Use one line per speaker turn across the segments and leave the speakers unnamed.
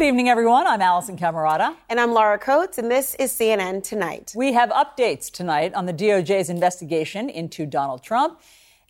good evening, everyone. I'm Alisyn Camerota.
And I'm Laura Coates, and this is CNN Tonight.
We have updates tonight on the DOJ's investigation into Donald Trump.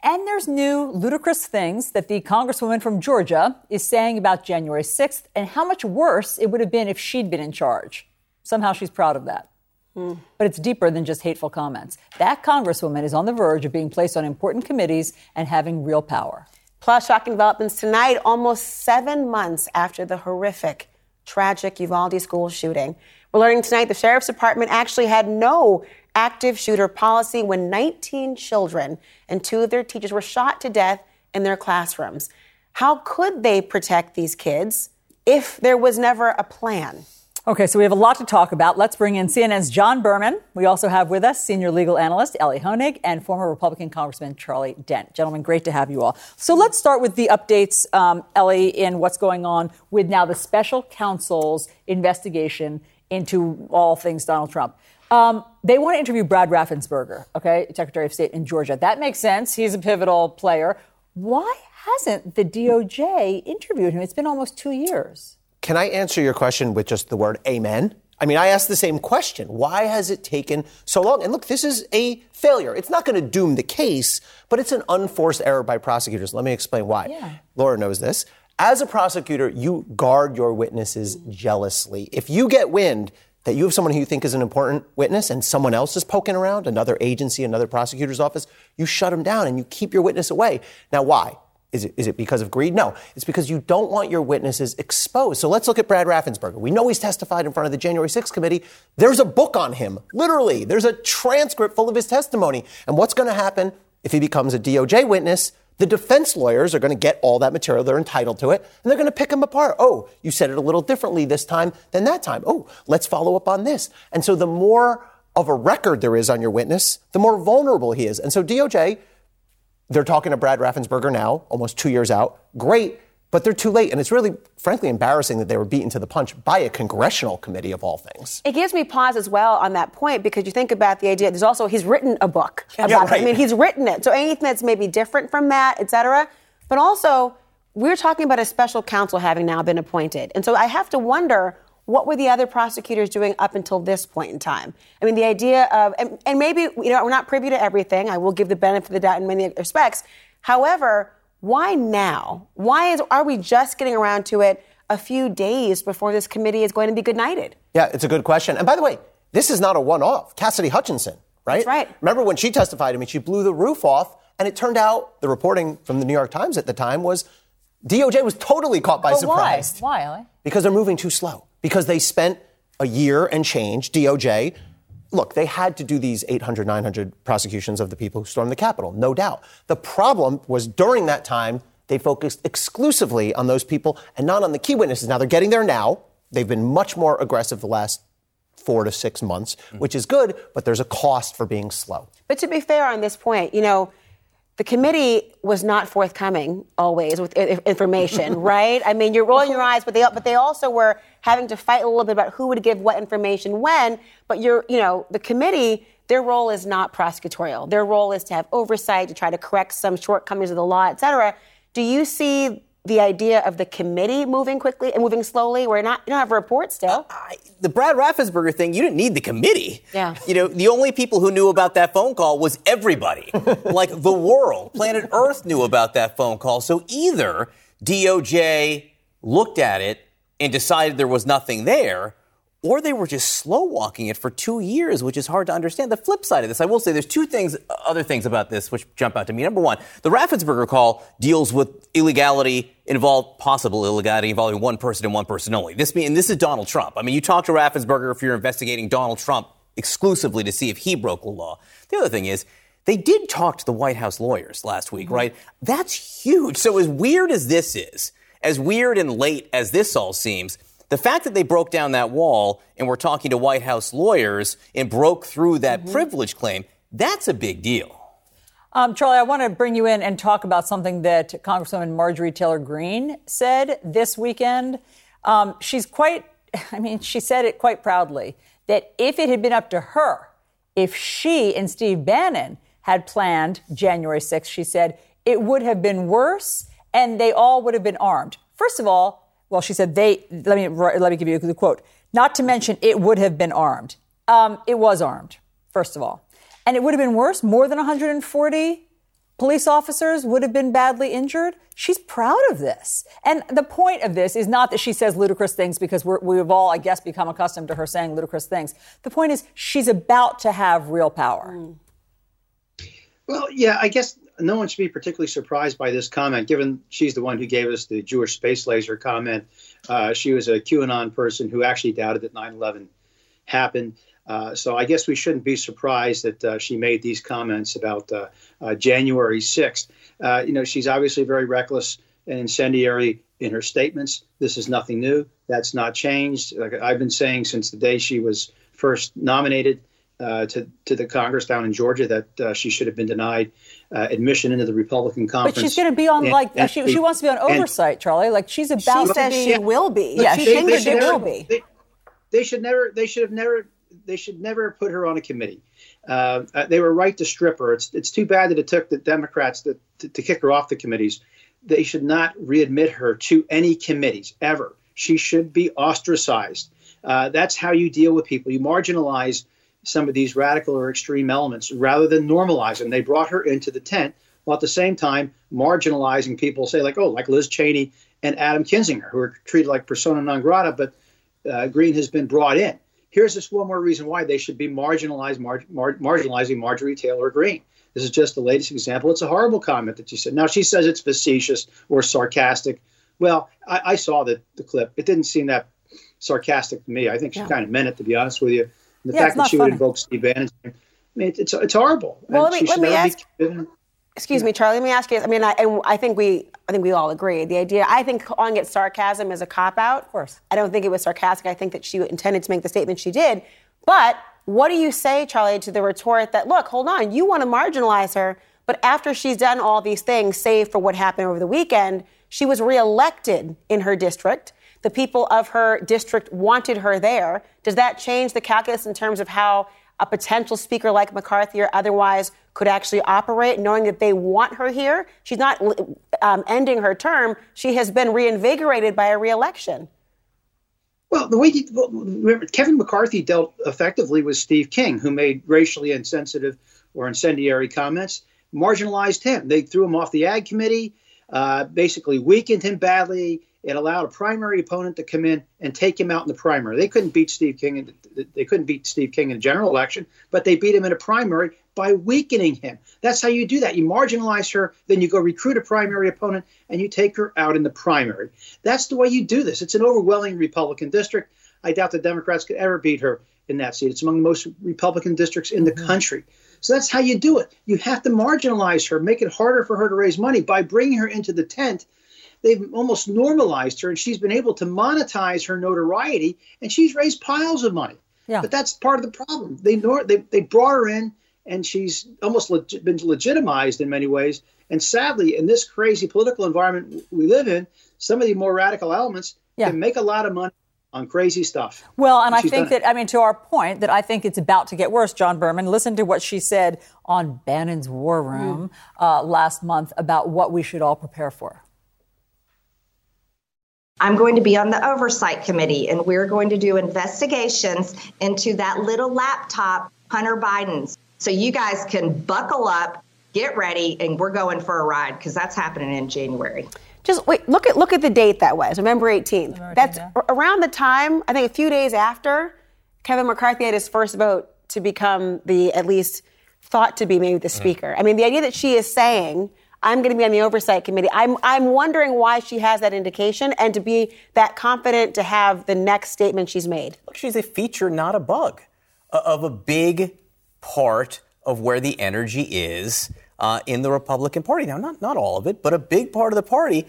And there's new ludicrous things that the Congresswoman from Georgia is saying about January 6th and how much worse it would have been if she'd been in charge. Somehow she's proud of that. Mm. But it's deeper than just hateful comments. That Congresswoman is on the verge of being placed on important committees and having real power.
Plus, shocking developments tonight, almost seven months after the horrific, tragic Uvalde school shooting. We're learning tonight the sheriff's department actually had no active shooter policy when 19 children and two of their teachers were shot to death in their classrooms. How could they protect these kids if there was never a plan?
Okay, so we have a lot to talk about. Let's bring in CNN's John Berman. We also have with us senior legal analyst Elie Honig and former Republican Congressman Charlie Dent. Gentlemen, great to have you all. So let's start with the updates, um, Elie, in what's going on with now the special counsel's investigation into all things Donald Trump. Um, they want to interview Brad Raffensperger, okay, Secretary of State in Georgia. That makes sense. He's a pivotal player. Why hasn't the DOJ interviewed him? It's been almost two years.
Can I answer your question with just the word amen? I mean, I asked the same question. Why has it taken so long? And look, this is a failure. It's not going to doom the case, but it's an unforced error by prosecutors. Let me explain why. Yeah. Laura knows this. As a prosecutor, you guard your witnesses jealously. If you get wind that you have someone who you think is an important witness and someone else is poking around, another agency, another prosecutor's office, you shut them down and you keep your witness away. Now, why? Is it, is it because of greed? No. It's because you don't want your witnesses exposed. So let's look at Brad Raffensperger. We know he's testified in front of the January 6th committee. There's a book on him, literally. There's a transcript full of his testimony. And what's going to happen if he becomes a DOJ witness? The defense lawyers are going to get all that material. They're entitled to it. And they're going to pick him apart. Oh, you said it a little differently this time than that time. Oh, let's follow up on this. And so the more of a record there is on your witness, the more vulnerable he is. And so DOJ they're talking to Brad Raffensperger now, almost two years out. Great, but they're too late. And it's really, frankly, embarrassing that they were beaten to the punch by a congressional committee of all things.
It gives me pause as well on that point because you think about the idea. There's also, he's written a book about yeah, right. it. I mean, he's written it. So anything that's maybe different from that, et cetera. But also, we're talking about a special counsel having now been appointed. And so I have to wonder what were the other prosecutors doing up until this point in time? I mean, the idea of, and, and, maybe, you know, we're not privy to everything. I will give the benefit of the doubt in many respects. However, why now? Why is, are we just getting around to it a few days before this committee is going to be good nighted?
Yeah, it's a good question. And by the way, this is not a one off. Cassidy Hutchinson, right?
That's right.
Remember when she testified? I mean, she blew the roof off, and it turned out the reporting from the New York Times at the time was DOJ was totally caught by
but
surprise.
Why? Why,
Because they're moving too slow because they spent a year and change, DOJ. Look, they had to do these 800, 900 prosecutions of the people who stormed the Capitol, no doubt. The problem was during that time, they focused exclusively on those people and not on the key witnesses. Now they're getting there now. They've been much more aggressive the last four to six months, which is good, but there's a cost for being slow.
But to be fair on this point, you know, the committee was not forthcoming always with information, right? I mean, you're rolling your eyes, but they but they also were having to fight a little bit about who would give what information when. But you're, you know, the committee, their role is not prosecutorial. Their role is to have oversight, to try to correct some shortcomings of the law, et cetera. Do you see the idea of the committee moving quickly and moving slowly? We're not, you don't have a report still. Uh, I,
the Brad Raffensperger thing, you didn't need the committee.
Yeah.
You know, the only people who knew about that phone call was everybody. like the world, planet Earth knew about that phone call. So either DOJ looked at it and decided there was nothing there, or they were just slow walking it for two years, which is hard to understand. The flip side of this, I will say, there's two things, other things about this which jump out to me. Number one, the Raffensperger call deals with illegality involved, possible illegality involving one person and one person only. This mean, and this is Donald Trump. I mean, you talk to Raffensperger if you're investigating Donald Trump exclusively to see if he broke the law. The other thing is, they did talk to the White House lawyers last week, mm-hmm. right? That's huge. So as weird as this is, as weird and late as this all seems, the fact that they broke down that wall and were talking to White House lawyers and broke through that mm-hmm. privilege claim, that's a big deal.
Um, Charlie, I want to bring you in and talk about something that Congresswoman Marjorie Taylor Greene said this weekend. Um, she's quite, I mean, she said it quite proudly that if it had been up to her, if she and Steve Bannon had planned January 6th, she said, it would have been worse and they all would have been armed. First of all, well, she said they, let me, let me give you the quote, not to mention it would have been armed. Um, it was armed, first of all. And it would have been worse. More than 140 police officers would have been badly injured. She's proud of this. And the point of this is not that she says ludicrous things because we have all, I guess, become accustomed to her saying ludicrous things. The point is she's about to have real power. Mm.
Well, yeah, I guess no one should be particularly surprised by this comment, given she's the one who gave us the Jewish space laser comment. Uh, she was a QAnon person who actually doubted that 9 11 happened. Uh, so I guess we shouldn't be surprised that uh, she made these comments about uh, uh, January 6th. Uh, you know, she's obviously very reckless and incendiary in her statements. This is nothing new. That's not changed. Like I've been saying since the day she was first nominated uh, to to the Congress down in Georgia that uh, she should have been denied uh, admission into the Republican conference.
But she's going to be on and, like and, she, she wants to be on oversight, and, Charlie. Like she's about.
She
to
says
be,
she will be.
Yeah, she thinks she will be.
They, they, should never. They should have never. They should never put her on a committee. Uh, uh, they were right to strip her. It's it's too bad that it took the Democrats to, to, to kick her off the committees. They should not readmit her to any committees ever. She should be ostracized. Uh, that's how you deal with people. You marginalize some of these radical or extreme elements rather than normalize them. They brought her into the tent while at the same time marginalizing people, say, like, oh, like Liz Cheney and Adam Kinzinger, who are treated like persona non grata, but uh, Greene has been brought in. Here's just one more reason why they should be marginalized, mar- mar- marginalizing Marjorie Taylor Greene. This is just the latest example. It's a horrible comment that she said. Now, she says it's facetious or sarcastic. Well, I, I saw the, the clip. It didn't seem that sarcastic to me. I think she yeah. kind of meant it, to be honest with you. The yeah, fact that she funny. would invoke Steve Bannon, I mean, it's, it's horrible.
Well, let me, let me ask. Excuse me, Charlie. Let me ask you. I mean, I, I think we, I think we all agree. The idea, I think, calling it sarcasm is a cop out.
Of course.
I don't think it was sarcastic. I think that she intended to make the statement she did. But what do you say, Charlie, to the retort that, look, hold on, you want to marginalize her, but after she's done all these things, save for what happened over the weekend, she was reelected in her district. The people of her district wanted her there. Does that change the calculus in terms of how a potential speaker like McCarthy or otherwise could actually operate, knowing that they want her here? She's not um, ending her term. She has been reinvigorated by a reelection.
Well, the way he, remember, Kevin McCarthy dealt effectively with Steve King, who made racially insensitive or incendiary comments, marginalized him. They threw him off the ag committee, uh, basically weakened him badly, it allowed a primary opponent to come in and take him out in the primary. They couldn't beat Steve King. In, they couldn't beat Steve King in a general election, but they beat him in a primary by weakening him. That's how you do that. You marginalize her, then you go recruit a primary opponent, and you take her out in the primary. That's the way you do this. It's an overwhelming Republican district. I doubt the Democrats could ever beat her in that seat. It's among the most Republican districts in the mm-hmm. country. So that's how you do it. You have to marginalize her, make it harder for her to raise money by bringing her into the tent they've almost normalized her and she's been able to monetize her notoriety and she's raised piles of money. Yeah. But that's part of the problem. They, they, they brought her in and she's almost been legitimized in many ways. And sadly, in this crazy political environment we live in, some of the more radical elements yeah. can make a lot of money on crazy stuff.
Well, and, and I think that, I mean, to our point, that I think it's about to get worse, John Berman. Listen to what she said on Bannon's War Room mm. uh, last month about what we should all prepare for.
I'm going to be on the oversight committee, and we're going to do investigations into that little laptop, Hunter Biden's. So you guys can buckle up, get ready, and we're going for a ride because that's happening in January.
Just wait, look at look at the date that was November 18th. That's around the time I think a few days after Kevin McCarthy had his first vote to become the at least thought to be maybe the mm-hmm. speaker. I mean, the idea that she is saying I'm going to be on the oversight committee. I'm, I'm wondering why she has that indication and to be that confident to have the next statement she's made.
Look, she's a feature, not a bug, of a big part of where the energy is uh, in the Republican Party. Now, not, not all of it, but a big part of the party.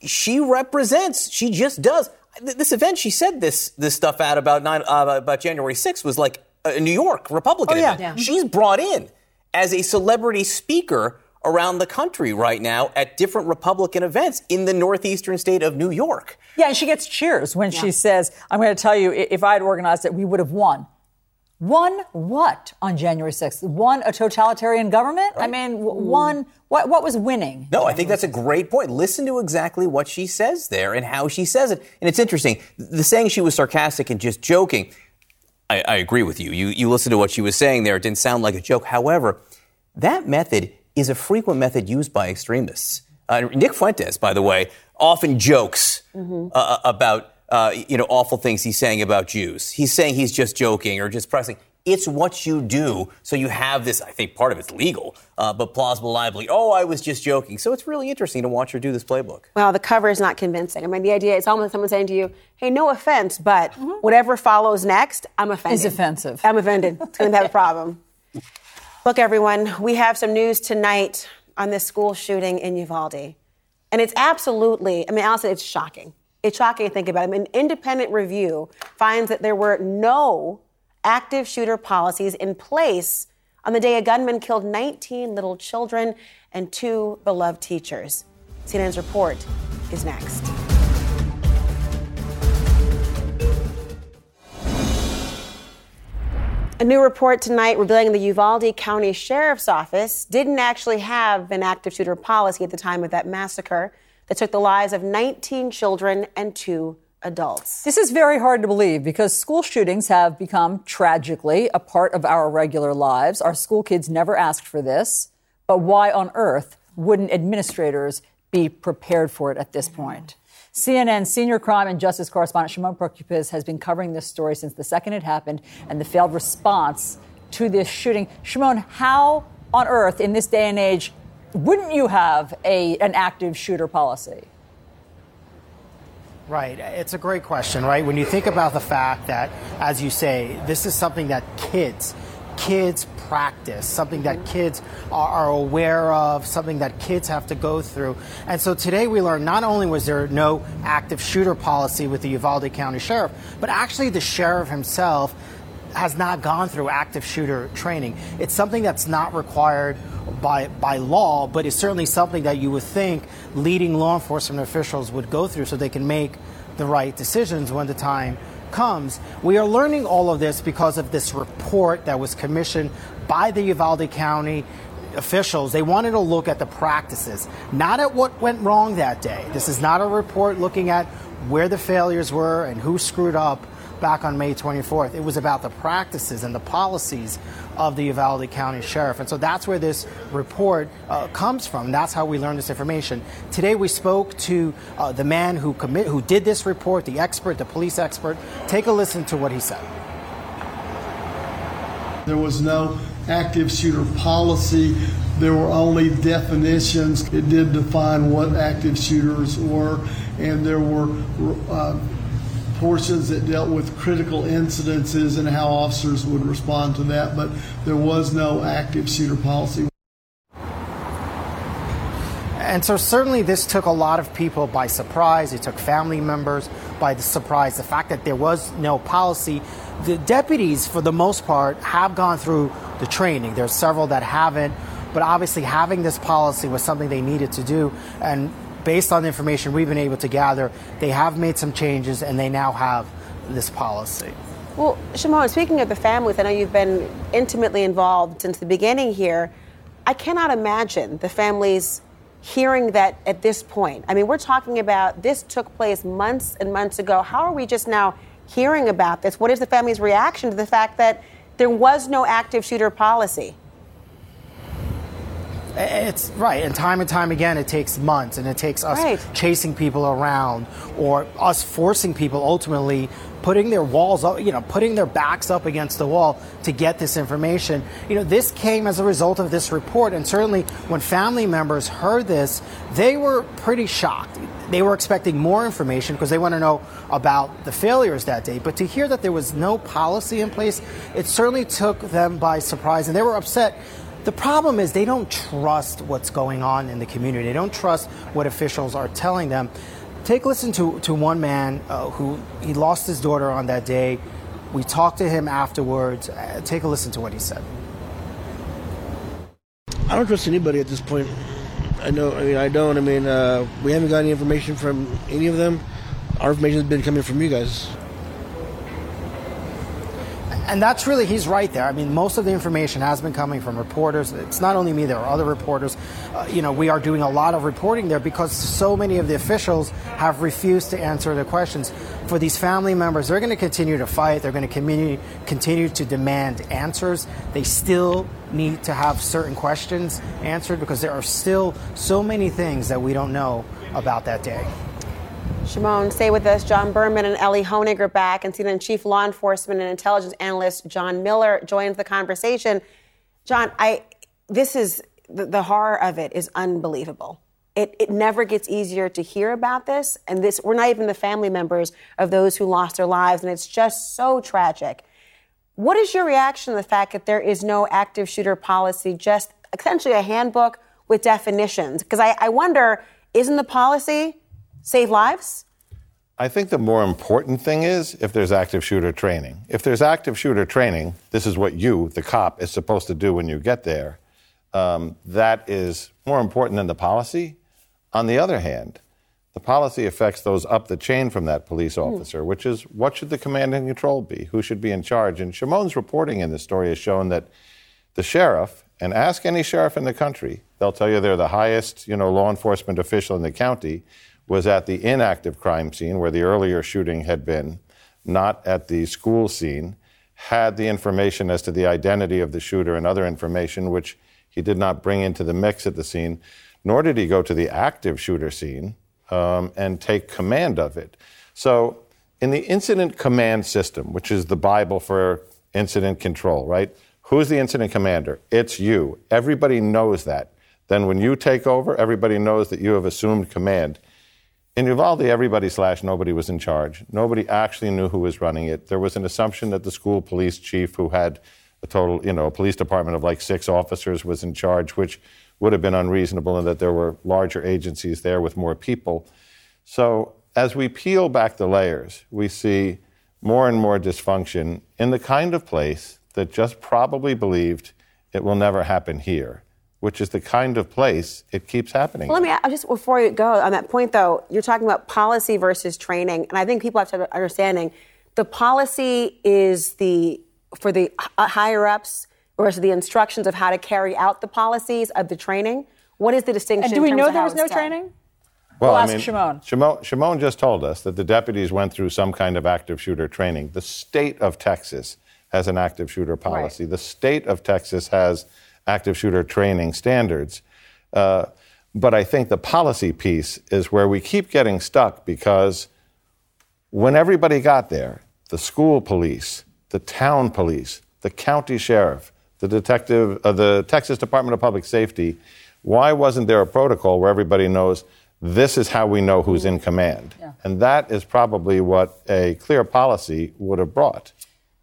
She represents, she just does. This event, she said this this stuff out about nine, uh, about January 6th was like a New York Republican oh, yeah. event. Yeah. She's brought in as a celebrity speaker around the country right now at different Republican events in the northeastern state of New York.
Yeah, and she gets cheers when yeah. she says, I'm going to tell you, if I had organized it, we would have won. Won what on January 6th? Won a totalitarian government? I mean, one what what was winning?
No, I think that's a great point. Listen to exactly what she says there and how she says it. And it's interesting. The saying she was sarcastic and just joking. I, I agree with you. You you listen to what she was saying there. It didn't sound like a joke. However, that method is a frequent method used by extremists. Uh, Nick Fuentes, by the way, often jokes mm-hmm. uh, about uh, you know, awful things he's saying about Jews. He's saying he's just joking or just pressing. It's what you do. So you have this, I think part of it's legal, uh, but plausible liability. Oh, I was just joking. So it's really interesting to watch her do this playbook.
Well, the cover is not convincing. I mean, the idea is almost someone saying to you, hey, no offense, but mm-hmm. whatever follows next, I'm offended.
Is offensive.
I'm offended. It's going to have a problem. Look, everyone, we have some news tonight on this school shooting in Uvalde. And it's absolutely, I mean, honestly, it's shocking it's shocking to think about. I mean, an independent review finds that there were no active shooter policies in place on the day a gunman killed 19 little children and two beloved teachers. CNN's report is next. A new report tonight revealing the Uvalde County Sheriff's Office didn't actually have an active shooter policy at the time of that massacre that took the lives of 19 children and two adults.
This is very hard to believe because school shootings have become tragically a part of our regular lives. Our school kids never asked for this, but why on earth wouldn't administrators be prepared for it at this point? CNN senior crime and justice correspondent Shimon Prokupecz has been covering this story since the second it happened and the failed response to this shooting. Shimon, how on earth in this day and age wouldn't you have a, an active shooter policy?
Right. It's a great question, right? When you think about the fact that, as you say, this is something that kids, kids practice, something that kids are, are, aware of, something that kids have to go through. And so today we learned not only was there no active shooter policy with the Uvalde County Sheriff, but actually the sheriff himself has not gone through active shooter training. It's something that's not required by, by law, but it's certainly something that you would think leading law enforcement officials would go through so they can make the right decisions when the time comes. We are learning all of this because of this report that was commissioned by the Uvalde County officials. They wanted to look at the practices, not at what went wrong that day. This is not a report looking at where the failures were and who screwed up back on May 24th. It was about the practices and the policies of the Uvalde County Sheriff. And so that's where this report uh, comes from. That's how we learned this information. Today we spoke to uh, the man who, commit, who did this report, the expert, the police expert. Take a listen to what he said.
There was no active shooter policy. There were only definitions. It did define what active shooters were, and there were uh, portions that dealt with critical incidences and how officers would respond to that, but there was no active shooter policy.
And so, certainly, this took a lot of people by surprise. It took family members by the surprise. The fact that there was no policy. The deputies, for the most part, have gone through the training. There's several that haven't, but obviously, having this policy was something they needed to do. And based on the information we've been able to gather, they have made some changes and they now have this policy.
Well, Shimon, speaking of the families, I know you've been intimately involved since the beginning here. I cannot imagine the families hearing that at this point. I mean, we're talking about this took place months and months ago. How are we just now hearing about this? What is the family's reaction to the fact that there was no active shooter policy?
It's right, and time and time again, it takes months, and it takes us right. chasing people around, or us forcing people ultimately putting their walls up, you know, putting their backs up against the wall to get this information. You know, this came as a result of this report, and certainly when family members heard this, they were pretty shocked. They were expecting more information because they want to know about the failures that day. But to hear that there was no policy in place, it certainly took them by surprise, and they were upset the problem is they don't trust what's going on in the community. They don't trust what officials are telling them. Take listen to, to one man uh, who he lost his daughter on that day. We talked to him afterwards. Uh, take a listen to what he said.
I don't trust anybody at this point. I know. I mean, I don't. I mean, uh, we haven't got any information from any of them. Our information has been coming from you guys.
And that's really, he's right there. I mean, most of the information has been coming from reporters. It's not only me, there are other reporters. Uh, you know, we are doing a lot of reporting there because so many of the officials have refused to answer the questions. For these family members, they're going to continue to fight. They're going to continue, continue to demand answers. They still need to have certain questions answered because there are still so many things that we don't know about that day.
Shimon, stay with us. John Berman and Elie Honig are back, and CNN Chief Law Enforcement and Intelligence Analyst John Miller joins the conversation. John, I this is the, the horror of it is unbelievable. It, it never gets easier to hear about this, and this we're not even the family members of those who lost their lives, and it's just so tragic. What is your reaction to the fact that there is no active shooter policy, just essentially a handbook with definitions? Because I, I wonder, isn't the policy save lives?
I think the more important thing is if there's active shooter training. If there's active shooter training, this is what you, the cop, is supposed to do when you get there. Um, that is more important than the policy. On the other hand, the policy affects those up the chain from that police hmm. officer, which is what should the command and control be? Who should be in charge? And Shimon's reporting in this story has shown that the sheriff, and ask any sheriff in the country, they'll tell you they're the highest, you know, law enforcement official in the county was at the inactive crime scene where the earlier shooting had been, not at the school scene, had the information as to the identity of the shooter and other information which he did not bring into the mix at the scene, nor did he go to the active shooter scene um, and take command of it. So, in the incident command system, which is the Bible for incident control, right? Who's the incident commander? It's you. Everybody knows that. Then, when you take over, everybody knows that you have assumed command. In Uvalde, everybody slash nobody was in charge. Nobody actually knew who was running it. There was an assumption that the school police chief, who had a total, you know, a police department of like six officers, was in charge, which would have been unreasonable, and that there were larger agencies there with more people. So as we peel back the layers, we see more and more dysfunction in the kind of place that just probably believed it will never happen here which is the kind of place it keeps happening.
Well, let me I just before you go on that point though, you're talking about policy versus training, and I think people have to have understanding the policy is the for the uh, higher ups or the instructions of how to carry out the policies of the training. What is the distinction?
And do we know there was no done? training?
Well,
we'll
I
ask
mean,
Shimon.
Shimon. Shimon just told us that the deputies went through some kind of active shooter training. The state of Texas has an active shooter policy. Right. The state of Texas has active shooter training standards. Uh, but I think the policy piece is where we keep getting stuck because when everybody got there, the school police, the town police, the county sheriff, the detective, uh, the Texas Department of Public Safety, why wasn't there a protocol where everybody knows this is how we know who's in command? Yeah. And that is probably what a clear policy would have brought.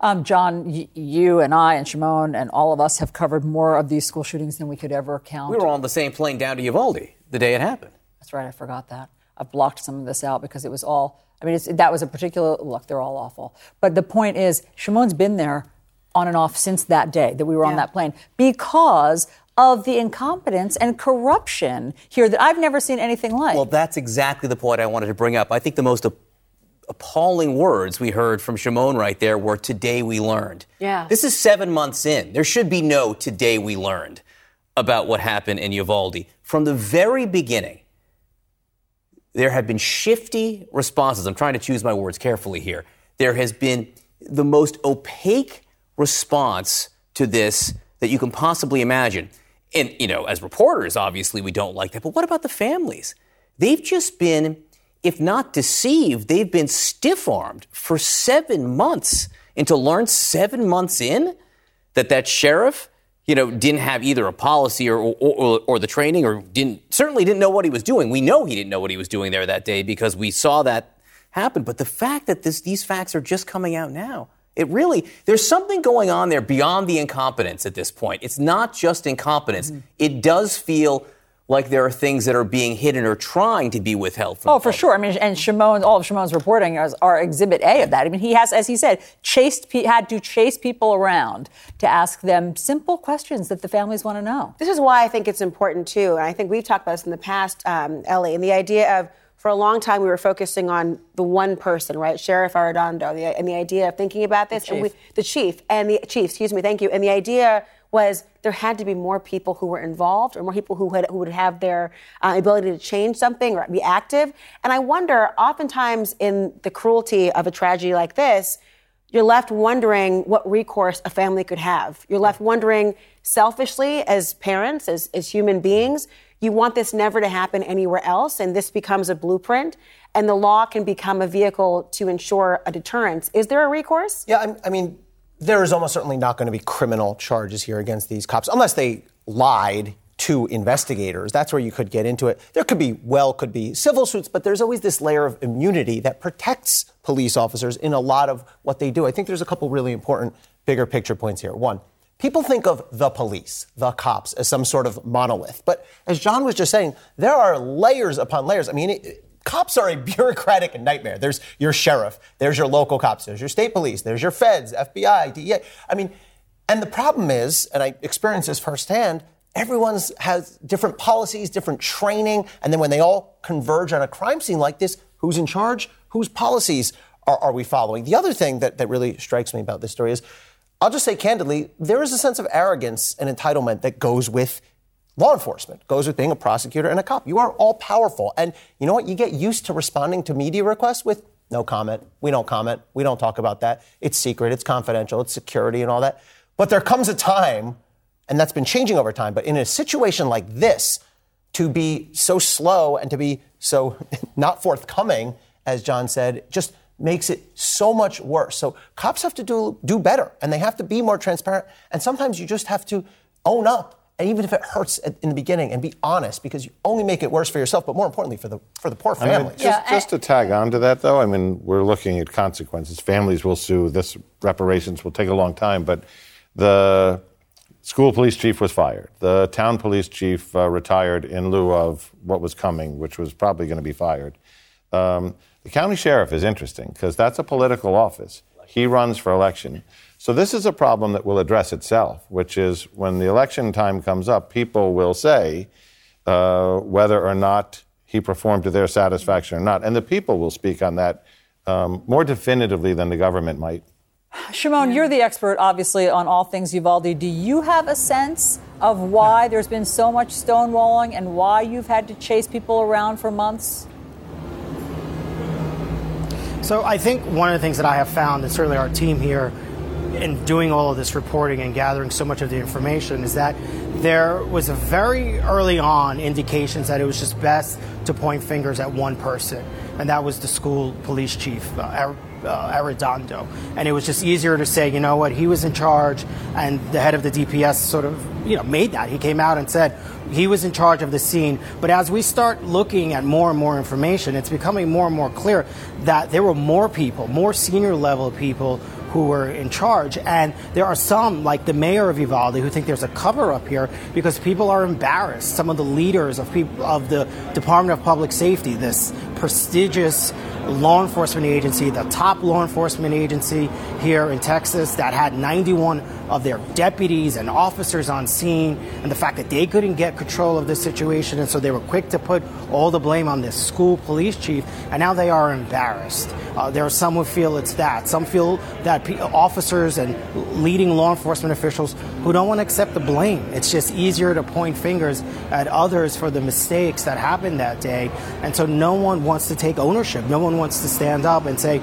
Um, John, y- you and I and Shimon and all of us have covered more of these school shootings than we could ever count.
We were on the same plane down to Uvalde the day it happened.
That's right. I forgot that. I've blocked some of this out because it was all. I mean, that was a particular look. They're all awful. But the point is, Shimon's been there on and off since that day that we were yeah. on that plane because of the incompetence and corruption here that I've never seen anything like.
Well, that's exactly the point I wanted to bring up. I think the most appalling words we heard from Shimon right there were today we learned.
Yeah.
This is seven months in. There should be no today we learned about what happened in Uvalde. From the very beginning, there have been shifty responses. I'm trying to choose my words carefully here. There has been the most opaque response to this that you can possibly imagine. And, you know, as reporters, obviously, we don't like that. But what about the families? They've just been if not deceived, they've been stiff armed for seven months. And to learn seven months in that that sheriff, you know, didn't have either a policy or, or, or, or, the training or didn't certainly didn't know what he was doing. We know he didn't know what he was doing there that day because we saw that happen. But the fact that this, these facts are just coming out now, it really, there's something going on there beyond the incompetence at this point. It's not just incompetence. Mm-hmm. It does feel like there are things that are being hidden or trying to be withheld from.
Oh, for sure. I mean, and Shimon, all of Shimon's reporting is, are Exhibit A of that. I mean, he has, as he said, chased had to chase people around to ask them simple questions that the families want to know.
This is why I think it's important too, and I think we've talked about this in the past, um, Elie, and the idea of for a long time we were focusing on the one person, right? Sheriff Arredondo, the, and the idea of thinking about this,
the chief.
and we, the chief, and the chief, excuse me, thank you, and the idea was there had to be more people who were involved or more people who, had, who would have their uh, ability to change something or be active. And I wonder, oftentimes in the cruelty of a tragedy like this, you're left wondering what recourse a family could have. You're left wondering selfishly as parents, as, as human beings, you want this never to happen anywhere else, and this becomes a blueprint, and the law can become a vehicle to ensure a deterrence. Is there a recourse?
Yeah, I, I mean, there is almost certainly not going to be criminal charges here against these cops unless they lied to investigators. That's where you could get into it. There could be, well, could be civil suits, but there's always this layer of immunity that protects police officers in a lot of what they do. I think there's a couple really important bigger picture points here. One, people think of the police, the cops, as some sort of monolith. But as John was just saying, there are layers upon layers. I mean, it, cops are a bureaucratic nightmare. There's your sheriff, there's your local cops, there's your state police, there's your feds, FBI, DEA. I mean, and the problem is, and I experienced this firsthand, everyone's has different policies, different training, and then when they all converge on a crime scene like this, who's in charge? Whose policies are, are we following? The other thing that, that really strikes me about this story is, I'll just say candidly, there is a sense of arrogance and entitlement that goes with law enforcement, goes with being a prosecutor and a cop. You are all powerful. And you know what? You get used to responding to media requests with no comment. We don't comment. We don't talk about that. It's secret. It's confidential. It's security and all that. But there comes a time, and that's been changing over time, but in a situation like this, to be so slow and to be so not forthcoming, as John said, just makes it so much worse. So cops have to do, do better and they have to be more transparent. And sometimes you just have to own up. And even if it hurts at, in the beginning and be honest because you only make it worse for yourself, but more importantly for the, for the poor
I mean,
families.
just, just to tag on to that, though, I mean, we're looking at consequences. Families will sue. This reparations will take a long time, but the school police chief was fired. The town police chief uh, retired in lieu of what was coming, which was probably going to be fired. Um, the county sheriff is interesting because that's a political office. He runs for election. So this is a problem that will address itself, which is when the election time comes up, people will say uh, whether or not he performed to their satisfaction or not. And the people will speak on that um, more definitively than the government might.
Shimon, you're the expert, obviously, on all things Uvalde. Do you have a sense of why there's been so much stonewalling and why you've had to chase people around for months?
So I think one of the things that I have found, and certainly our team here, in doing all of this reporting and gathering so much of the information, is that there was a very early on indications that it was just best to point fingers at one person, and that was the school police chief, uh, uh, Arredondo. And it was just easier to say, you know what, he was in charge, and the head of the DPS sort of, you know, made that. He came out and said he was in charge of the scene. But as we start looking at more and more information, it's becoming more and more clear that there were more people, more senior level people who were in charge. And there are some, like the mayor of Uvalde, who think there's a cover up here because people are embarrassed. Some of the leaders of people of the Department of Public Safety, this prestigious law enforcement agency, the top law enforcement agency here in Texas that had 91 of their deputies and officers on scene, and the fact that they couldn't get control of the situation, and so they were quick to put all the blame on this school police chief, and now they are embarrassed. Uh, there are some who feel it's that. Some feel that officers and leading law enforcement officials who don't want to accept the blame. It's just easier to point fingers at others for the mistakes that happened that day, and so no one wants to take ownership. No one wants to stand up and say,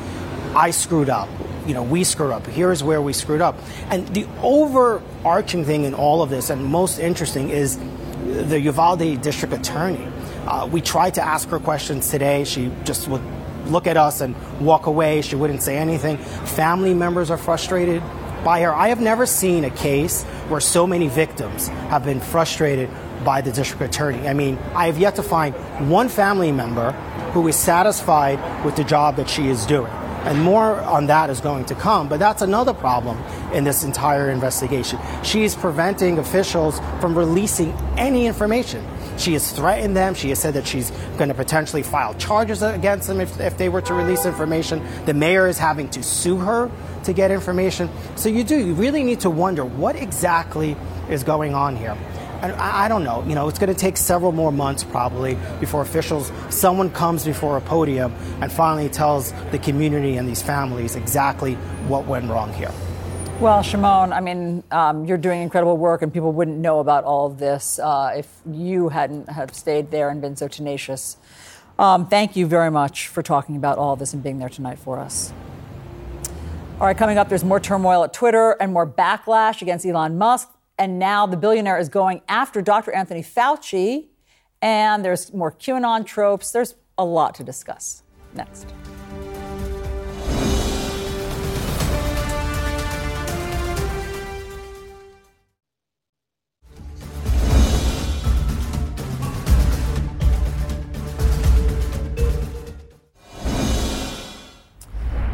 I screwed up. You know, we screwed up. Here's where we screwed up. And the overarching thing in all of this, and most interesting, is the Uvalde district attorney. Uh, we tried to ask her questions today. She just would look at us and walk away. She wouldn't say anything. Family members are frustrated by her. I have never seen a case where so many victims have been frustrated by the district attorney. I mean, I have yet to find one family member who is satisfied with the job that she is doing. And more on that is going to come, but that's another problem in this entire investigation. She is preventing officials from releasing any information. She has threatened them. She has said that she's going to potentially file charges against them if, if they were to release information. The mayor is having to sue her to get information. So you do, you really need to wonder what exactly is going on here. I, I don't know. You know, it's going to take several more months probably before officials, someone comes before a podium and finally tells the community and these families exactly what went wrong here.
Well, Shimon, I mean, um, you're doing incredible work, and people wouldn't know about all of this uh, if you hadn't have stayed there and been so tenacious. Um, thank you very much for talking about all this and being there tonight for us. All right, coming up, there's more turmoil at Twitter and more backlash against Elon Musk. And now the billionaire is going after Dr. Anthony Fauci. And there's more QAnon tropes. There's a lot to discuss. Next.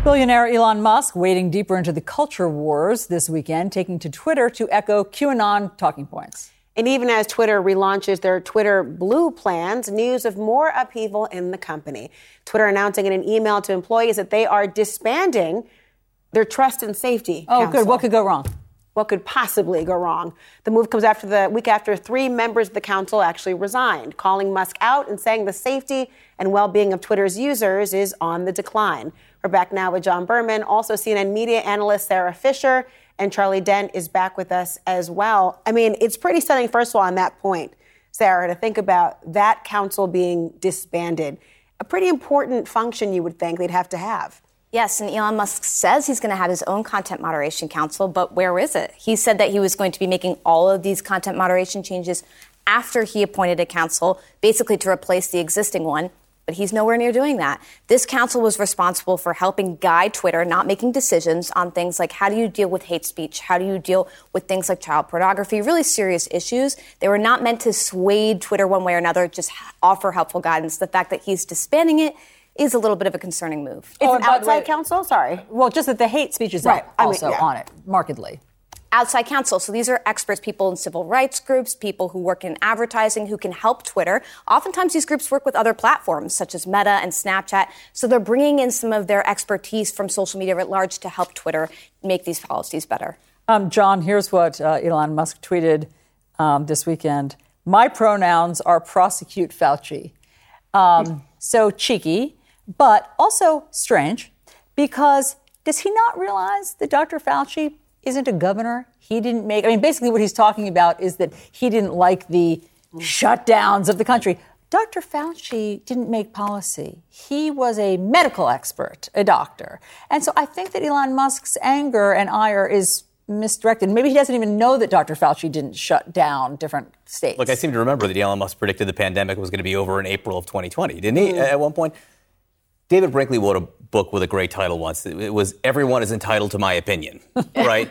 Billionaire Elon Musk wading deeper into the culture wars this weekend, taking to Twitter to echo QAnon talking points.
And even as Twitter relaunches their Twitter Blue plans, news of more upheaval in the company. Twitter announcing in an email to employees that they are disbanding their trust and safety.
Oh,
council.
good. What could go wrong?
What could possibly go wrong? The move comes after the week after three members of the council actually resigned, calling Musk out and saying the safety and well being of Twitter's users is on the decline. We're back now with John Berman, also CNN media analyst Sara Fischer, and Charlie Dent is back with us as well. I mean, it's pretty stunning, first of all, on that point, Sarah, to think about that council being disbanded. A pretty important function you would think they'd have to have.
Yes, and Elon Musk says he's going to have his own content moderation council, but where is it? He said that he was going to be making all of these content moderation changes after he appointed a council, basically to replace the existing one but he's nowhere near doing that. This council was responsible for helping guide Twitter, not making decisions on things like how do you deal with hate speech? How do you deal with things like child pornography? Really serious issues. They were not meant to sway Twitter one way or another, just offer helpful guidance. The fact that he's disbanding it is a little bit of a concerning move.
It's oh, an outside way, council? Sorry.
Well, just that the hate speech is right. also I mean, yeah. on it, markedly
outside counsel. So these are experts, people in civil rights groups, people who work in advertising who can help Twitter. Oftentimes these groups work with other platforms such as Meta and Snapchat. So they're bringing in some of their expertise from social media at large to help Twitter make these policies better.
Um, John, here's what uh, Elon Musk tweeted um, this weekend. My pronouns are prosecute Fauci. Um, so cheeky, but also strange because does he not realize that Dr. Fauci isn't a governor. He didn't make, I mean, basically what he's talking about is that he didn't like the shutdowns of the country. Dr. Fauci didn't make policy. He was a medical expert, a doctor. And so I think that Elon Musk's anger and ire is misdirected. Maybe he doesn't even know that Dr. Fauci didn't shut down different states.
Look, I seem to remember that Elon Musk predicted the pandemic was going to be over in April of 2020, didn't he? Mm. At one point, David Brinkley wrote a book with a great title once. It was Everyone is Entitled to My Opinion, right?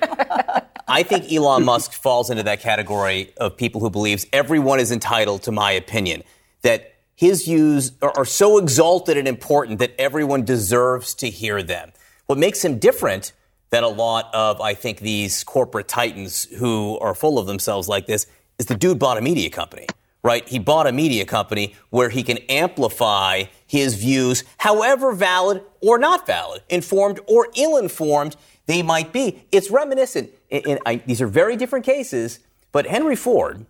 I think Elon Musk falls into that category of people who believes everyone is entitled to my opinion, that his views are, are so exalted and important that everyone deserves to hear them. What makes him different than a lot of, I think, these corporate titans who are full of themselves like this is the dude bought a media company right? He bought a media company where he can amplify his views, however valid or not valid, informed or ill informed they might be. It's reminiscent. I, these are very different cases, but Henry Ford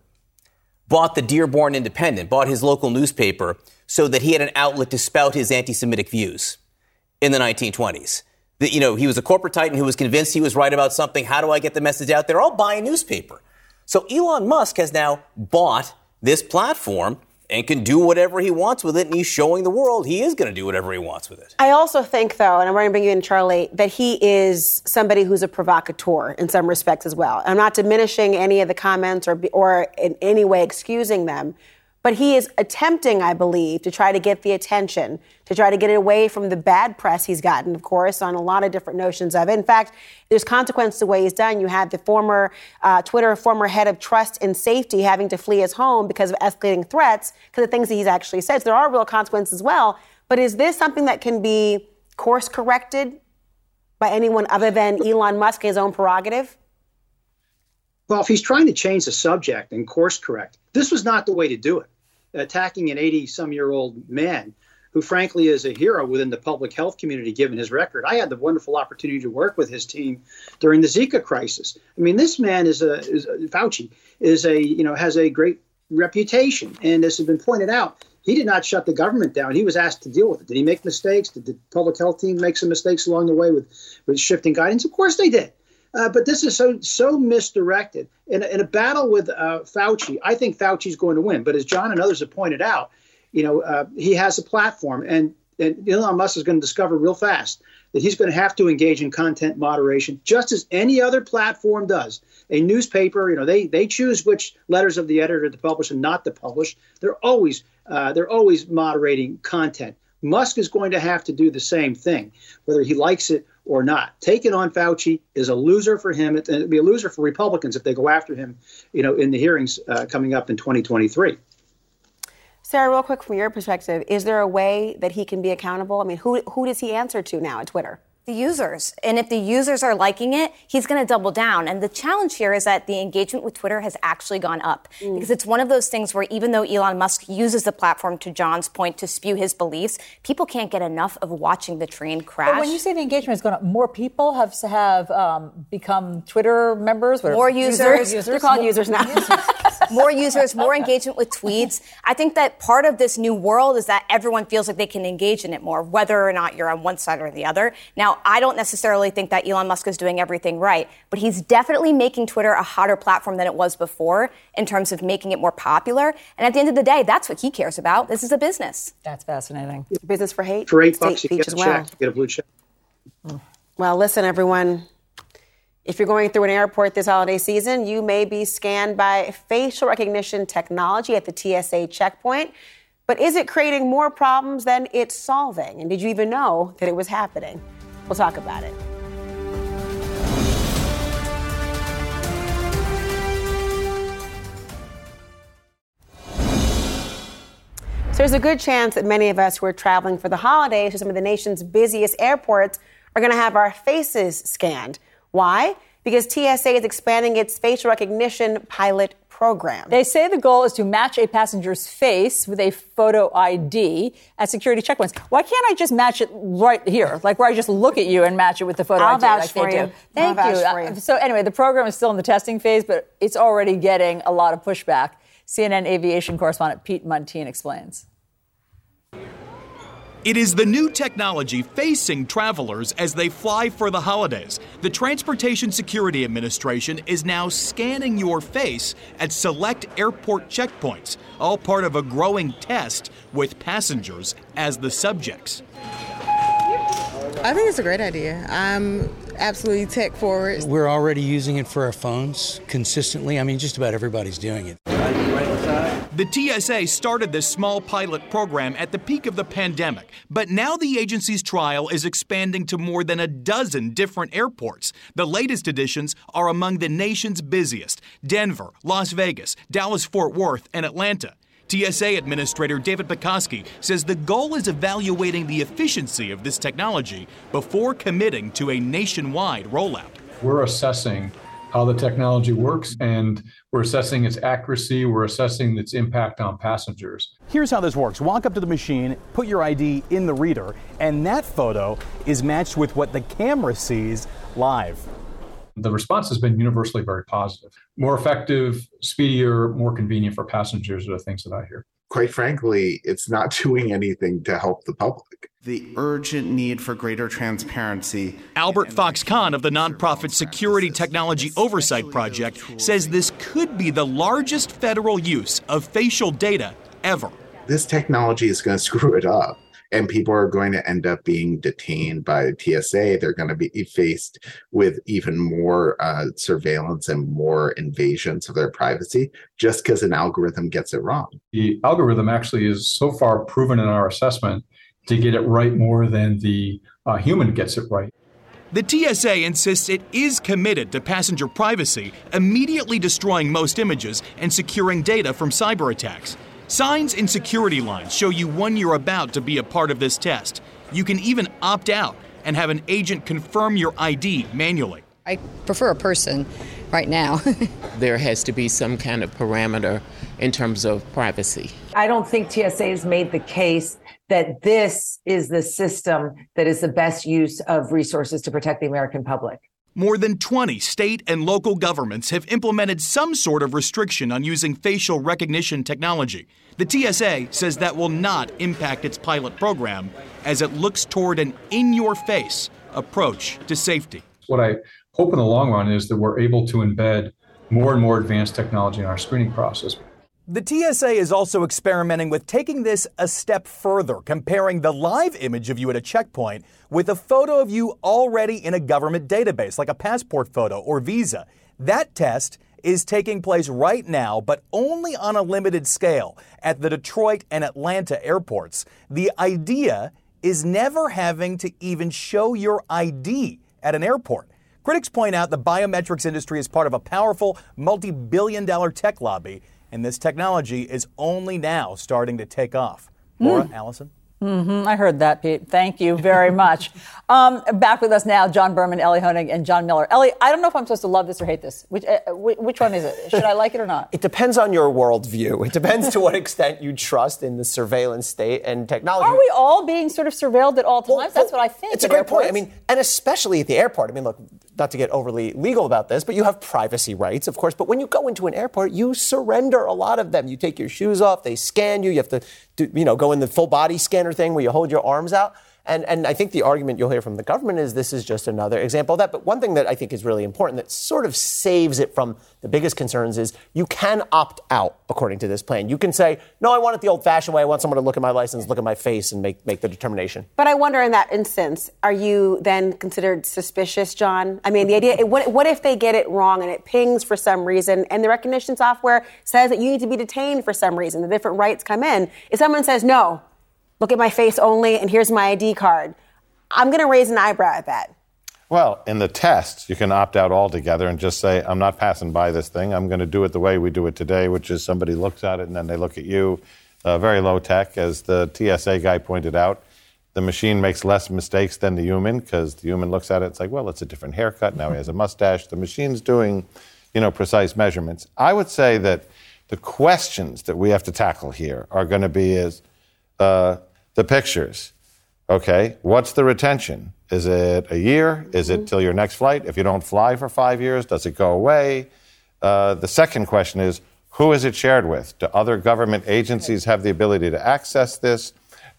bought the Dearborn Independent, bought his local newspaper so that he had an outlet to spout his anti Semitic views in the 1920s. The, you know, he was a corporate titan who was convinced he was right about something. How do I get the message out there? I'll buy a newspaper. So Elon Musk has now bought this platform and can do whatever he wants with it, and he's showing the world he is going to do whatever he wants with it.
I also think, though, and I'm going to bring you in, Charlie, that he is somebody who's a provocateur in some respects as well. I'm not diminishing any of the comments or, or in any way excusing them, but he is attempting, I believe, to try to get the attention, to try to get it away from the bad press he's gotten, of course, on a lot of different notions of it. In fact, there's consequence to the way he's done. You had the former uh, Twitter former head of trust and safety having to flee his home because of escalating threats, because of things that he's actually said. So there are real consequences as well. But is this something that can be course corrected by anyone other than Elon Musk, his own prerogative?
Well, if he's trying to change the subject and course correct, this was not the way to do it attacking an 80 some year old man who frankly is a hero within the public health community given his record. I had the wonderful opportunity to work with his team during the Zika crisis. I mean, this man is a, is a Fauci is a you know has a great reputation, and as has been pointed out, he did not shut the government down. He was asked to deal with it. Did he make mistakes? Did the public health team make some mistakes along the way with, with shifting guidance? Of course they did. Uh, but this is so so misdirected. In, in a battle with uh, Fauci, I think Fauci's going to win. But as John and others have pointed out, you know, uh, he has a platform, and, and Elon Musk is going to discover real fast that he's going to have to engage in content moderation, just as any other platform does. A newspaper, you know, they they choose which letters of the editor to publish and not to publish. They're always uh, they're always moderating content. Musk is going to have to do the same thing, whether he likes it or not. Taking on Fauci is a loser for him. It'd be a loser for Republicans if they go after him, you know, in the hearings uh, coming up in 2023.
Sara, real quick from your perspective, is there a way that he can be accountable? I mean, who who does he answer to now at Twitter?
The users. And if the users are liking it, he's going to double down. And the challenge here is that the engagement with Twitter has actually gone up mm. because it's one of those things where even though Elon Musk uses the platform, to John's point, to spew his beliefs, people can't get enough of watching the train crash.
But when you say the engagement has gone up, more people have have um, become Twitter members.
More users.
users. They're called users now.
more users, more engagement with tweets. I think that part of this new world is that everyone feels like they can engage in it more, whether or not you're on one side or the other. Now, I don't necessarily think that Elon Musk is doing everything right, but he's definitely making Twitter a hotter platform than it was before in terms of making it more popular. And at the end of the day, that's what he cares about. This is a business.
That's fascinating.
A business for hate.
For eight bucks, you get a well. check. get a blue check. Hmm.
Well, listen, everyone. If you're going through an airport this holiday season, you may be scanned by facial recognition technology at the TSA checkpoint. But is it creating more problems than it's solving? And did you even know that it was happening? We'll talk about it. So there's a good chance that many of us who are traveling for the holidays to some of the nation's busiest airports are going to have our faces scanned. Why? Because TSA is expanding its facial recognition pilot program.
They say the goal is to match a passenger's face with a photo ID at security checkpoints. Why can't I just match it right here, like where I just look at you and match it with the photo
I'll
ID? Like
for
they
you.
do. Thank you.
For you.
Uh, so anyway, the program is still in the testing phase, but it's already getting a lot of pushback. CNN aviation correspondent Pete Muntean explains.
It is the new technology facing travelers as they fly for the holidays. The Transportation Security Administration is now scanning your face at select airport checkpoints, all part of a growing test with passengers as the subjects.
I think it's a great idea. I'm absolutely tech forward.
We're already using it for our phones consistently. I mean, just about everybody's doing it.
The TSA started this small pilot program at the peak of the pandemic, but now the agency's trial is expanding to more than a dozen different airports. The latest additions are among the nation's busiest Denver, Las Vegas, Dallas Fort Worth, and Atlanta. TSA Administrator David Pekoske says the goal is evaluating the efficiency of this technology before committing to a nationwide rollout.
We're assessing how the technology works and we're assessing its accuracy, we're assessing its impact on passengers.
Here's how this works walk up to the machine, put your ID in the reader, and that photo is matched with what the camera sees live.
The response has been universally very positive. More effective, speedier, more convenient for passengers are the things that I hear
quite frankly, it's not doing anything to help the public.
The urgent need for greater transparency.
Albert Fox Cahn of the nonprofit Security Technology Oversight Project says this could be the largest federal use of facial data ever.
This technology is going to screw it up and people are going to end up being detained by the TSA. They're going to be faced with even more uh, surveillance and more invasions of their privacy just because an algorithm gets it wrong.
The algorithm actually is so far proven in our assessment to get it right more than the uh, human gets it right.
The TSA insists it is committed to passenger privacy, immediately destroying most images and securing data from cyber attacks. Signs in security lines show you when you're about to be a part of this test. You can even opt out and have an agent confirm your ID manually.
I prefer a person right now.
there has to be some kind of parameter in terms of privacy.
I don't think TSA has made the case that this is the system that is the best use of resources to protect the American public.
More than 20 state and local governments have implemented some sort of restriction on using facial recognition technology. The TSA says that will not impact its pilot program as it looks toward an in your face approach to safety.
What I hope in the long run is that we're able to embed more and more advanced technology in our screening process.
The TSA is also experimenting with taking this a step further, comparing the live image of you at a checkpoint with a photo of you already in a government database, like a passport photo or visa. That test is taking place right now, but only on a limited scale at the Detroit and Atlanta airports. The idea is never having to even show your ID at an airport. Critics point out the biometrics industry is part of a powerful, multi billion dollar tech lobby and this technology is only now starting to take off. Laura, mm. Alisyn?
Mm-hmm. I heard that, Pete. Thank you very much. um, back with us now, John Berman, Elie Honig, and John Miller. Elie, I don't know if I'm supposed to love this or hate this. Which, uh, which one is it? Should I like it or not?
It depends on your worldview. It depends to what extent you trust in the surveillance state and technology.
Are we all being sort of surveilled at all times? Well, That's what I think.
It's a great airports. point. I mean, and especially at the airport. I mean, look, not to get overly legal about this, but you have privacy rights, of course. But when you go into an airport, you surrender a lot of them. You take your shoes off, they scan you. You have to, do, you know, go in the full body scanner thing where you hold your arms out. And, and I think the argument you'll hear from the government is this is just another example of that. But one thing that I think is really important that sort of saves it from the biggest concerns is you can opt out according to this plan. You can say, no, I want it the old fashioned way. I want someone to look at my license, look at my face, and make, make the determination.
But I wonder in that instance, are you then considered suspicious, John? I mean, the idea, what, what if they get it wrong and it pings for some reason and the recognition software says that you need to be detained for some reason? The different rights come in. If someone says, no, look at my face only, and here's my ID card. I'm going to raise an eyebrow at that.
Well, in the test, you can opt out altogether and just say, I'm not passing by this thing. I'm going to do it the way we do it today, which is somebody looks at it and then they look at you. Uh, very low tech, as the TSA guy pointed out. The machine makes less mistakes than the human because the human looks at it. It's like, well, it's a different haircut. Now he has a mustache. The machine's doing, you know, precise measurements. I would say that the questions that we have to tackle here are going to be is, uh, the pictures. Okay, what's the retention? Is it a year? Is it mm-hmm. till your next flight? If you don't fly for five years, does it go away? Uh, the second question is who is it shared with? Do other government agencies have the ability to access this?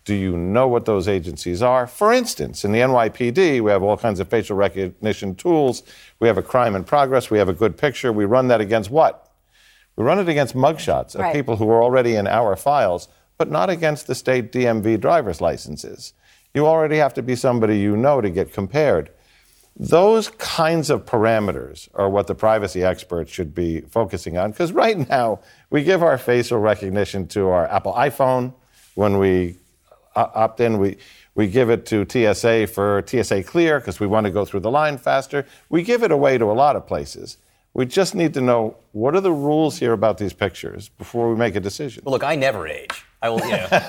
Do you know what those agencies are? For instance, in the NYPD, we have all kinds of facial recognition tools. We have a crime in progress. We have a good picture. We run that against what? We run it against mugshots of right. people who are already in our files but not against the state DMV driver's licenses. You already have to be somebody you know to get compared. Those kinds of parameters are what the privacy experts should be focusing on because right now we give our facial recognition to our Apple iPhone when we uh, opt in. We, we give it to TSA for TSA Clear because we want to go through the line faster. We give it away to a lot of places. We just need to know what are the rules here about these pictures before we make a decision.
Well, look, I never age. I will, you know, I've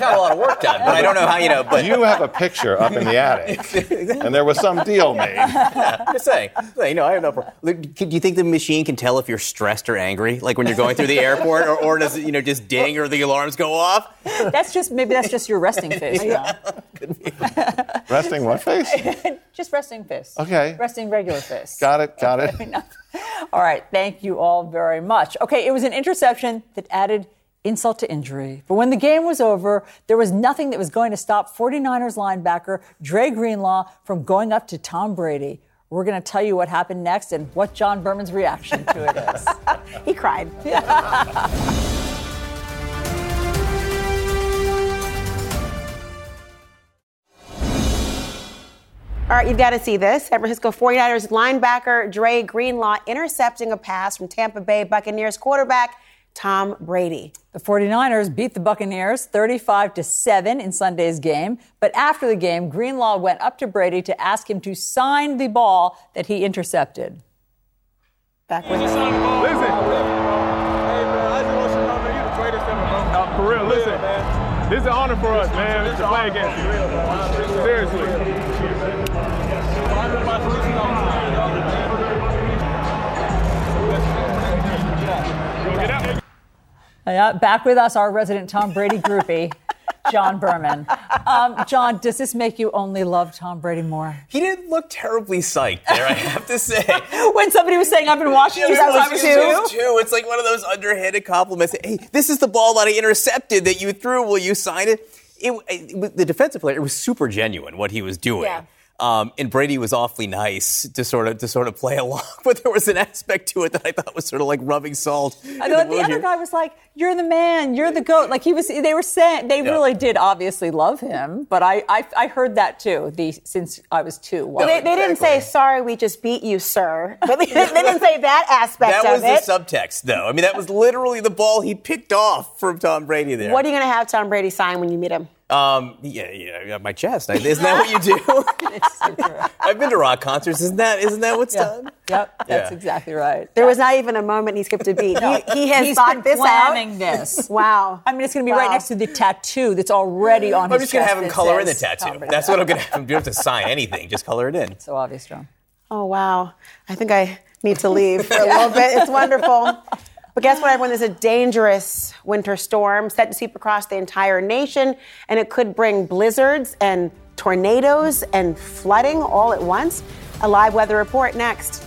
had a lot of work done, but I don't know how, you know, but.
You have a picture up in the attic, and there was some deal made.
Yeah, just saying. You know, I have no problem. Do you think the machine can tell if you're stressed or angry, like when you're going through the airport, or, or does it, you know, just ding or the alarms go off?
That's just, maybe that's just your resting face. yeah.
resting what face?
just resting face.
Okay.
Resting regular face.
Got it, got it.
all right, thank you all very much. Okay, it was an interception that added insult to injury. But when the game was over, there was nothing that was going to stop 49ers linebacker Dre Greenlaw from going up to Tom Brady. We're going to tell you what happened next and what John Berman's reaction to it is.
he cried. All right, you've got to see this. San Francisco 49ers linebacker Dre Greenlaw intercepting a pass from Tampa Bay Buccaneers quarterback Tom Brady.
The 49ers beat the Buccaneers 35 to 7 in Sunday's game, but after the game, Greenlaw went up to Brady to ask him to sign the ball that he intercepted.
Back with Listen.
Hey, man, I just want you to know, you're the greatest ever, bro. Uh, for real, listen. Man. This is an honor for us, man, to play against you. Seriously.
Uh, back with us, our resident Tom Brady groupie. John Berman. Um, John, does this make you only love Tom Brady more?
He didn't look terribly psyched there, I have to say.
when somebody was saying, I've been watching you since I was two.
two. It's like one of those underhanded compliments. Hey, this is the ball that I intercepted that you threw. Will you sign it? It, it, the defensive player, it was super genuine what he was doing.
Yeah.
Um, and Brady was awfully nice to sort of to sort of play along, but there was an aspect to it that I thought was sort of like rubbing salt.
I know the, the other guy was like, "You're the man, you're the goat." Like he was, they were saying they yeah. really did obviously love him, but I, I, I heard that too. The since I was two,
no, they, they didn't say sorry, we just beat you, sir. But they, they didn't say that aspect.
That was
it.
the subtext, though. I mean, that was literally the ball he picked off from Tom Brady there.
What are you going to have Tom Brady sign when you meet him?
Um, yeah, yeah, my chest. Isn't that what you do? I've been to rock concerts. Isn't that isn't that what's
yeah.
done?
Yep, that's yeah. exactly right.
There was not even a moment he skipped a beat. no. he, he, has
He's
thought this
planning
out.
this.
wow.
I mean, it's going to be wow. right next to the tattoo that's already on his.
I'm just going to have him color in the
says,
tattoo. That's what I'm going to have him do. You don't have to sign anything. Just color it in.
So obvious, John.
Oh wow. I think I need to leave for a little bit. It's wonderful. But guess what, everyone? There's a dangerous winter storm set to sweep across the entire nation, and it could bring blizzards and tornadoes and flooding all at once. A live weather report next.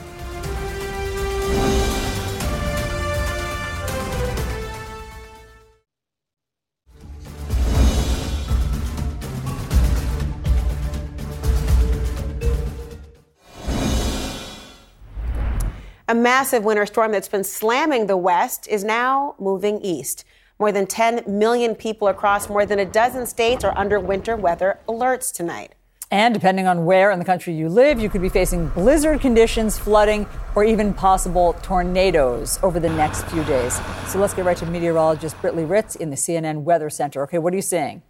A massive winter storm that's been slamming the West is now moving east. More than 10 million people across more than a dozen states are under winter weather alerts tonight.
And depending on where in the country you live, you could be facing blizzard conditions, flooding, or even possible tornadoes over the next few days. So let's get right to meteorologist Britley Ritz in the CNN Weather Center. Okay, what are you seeing?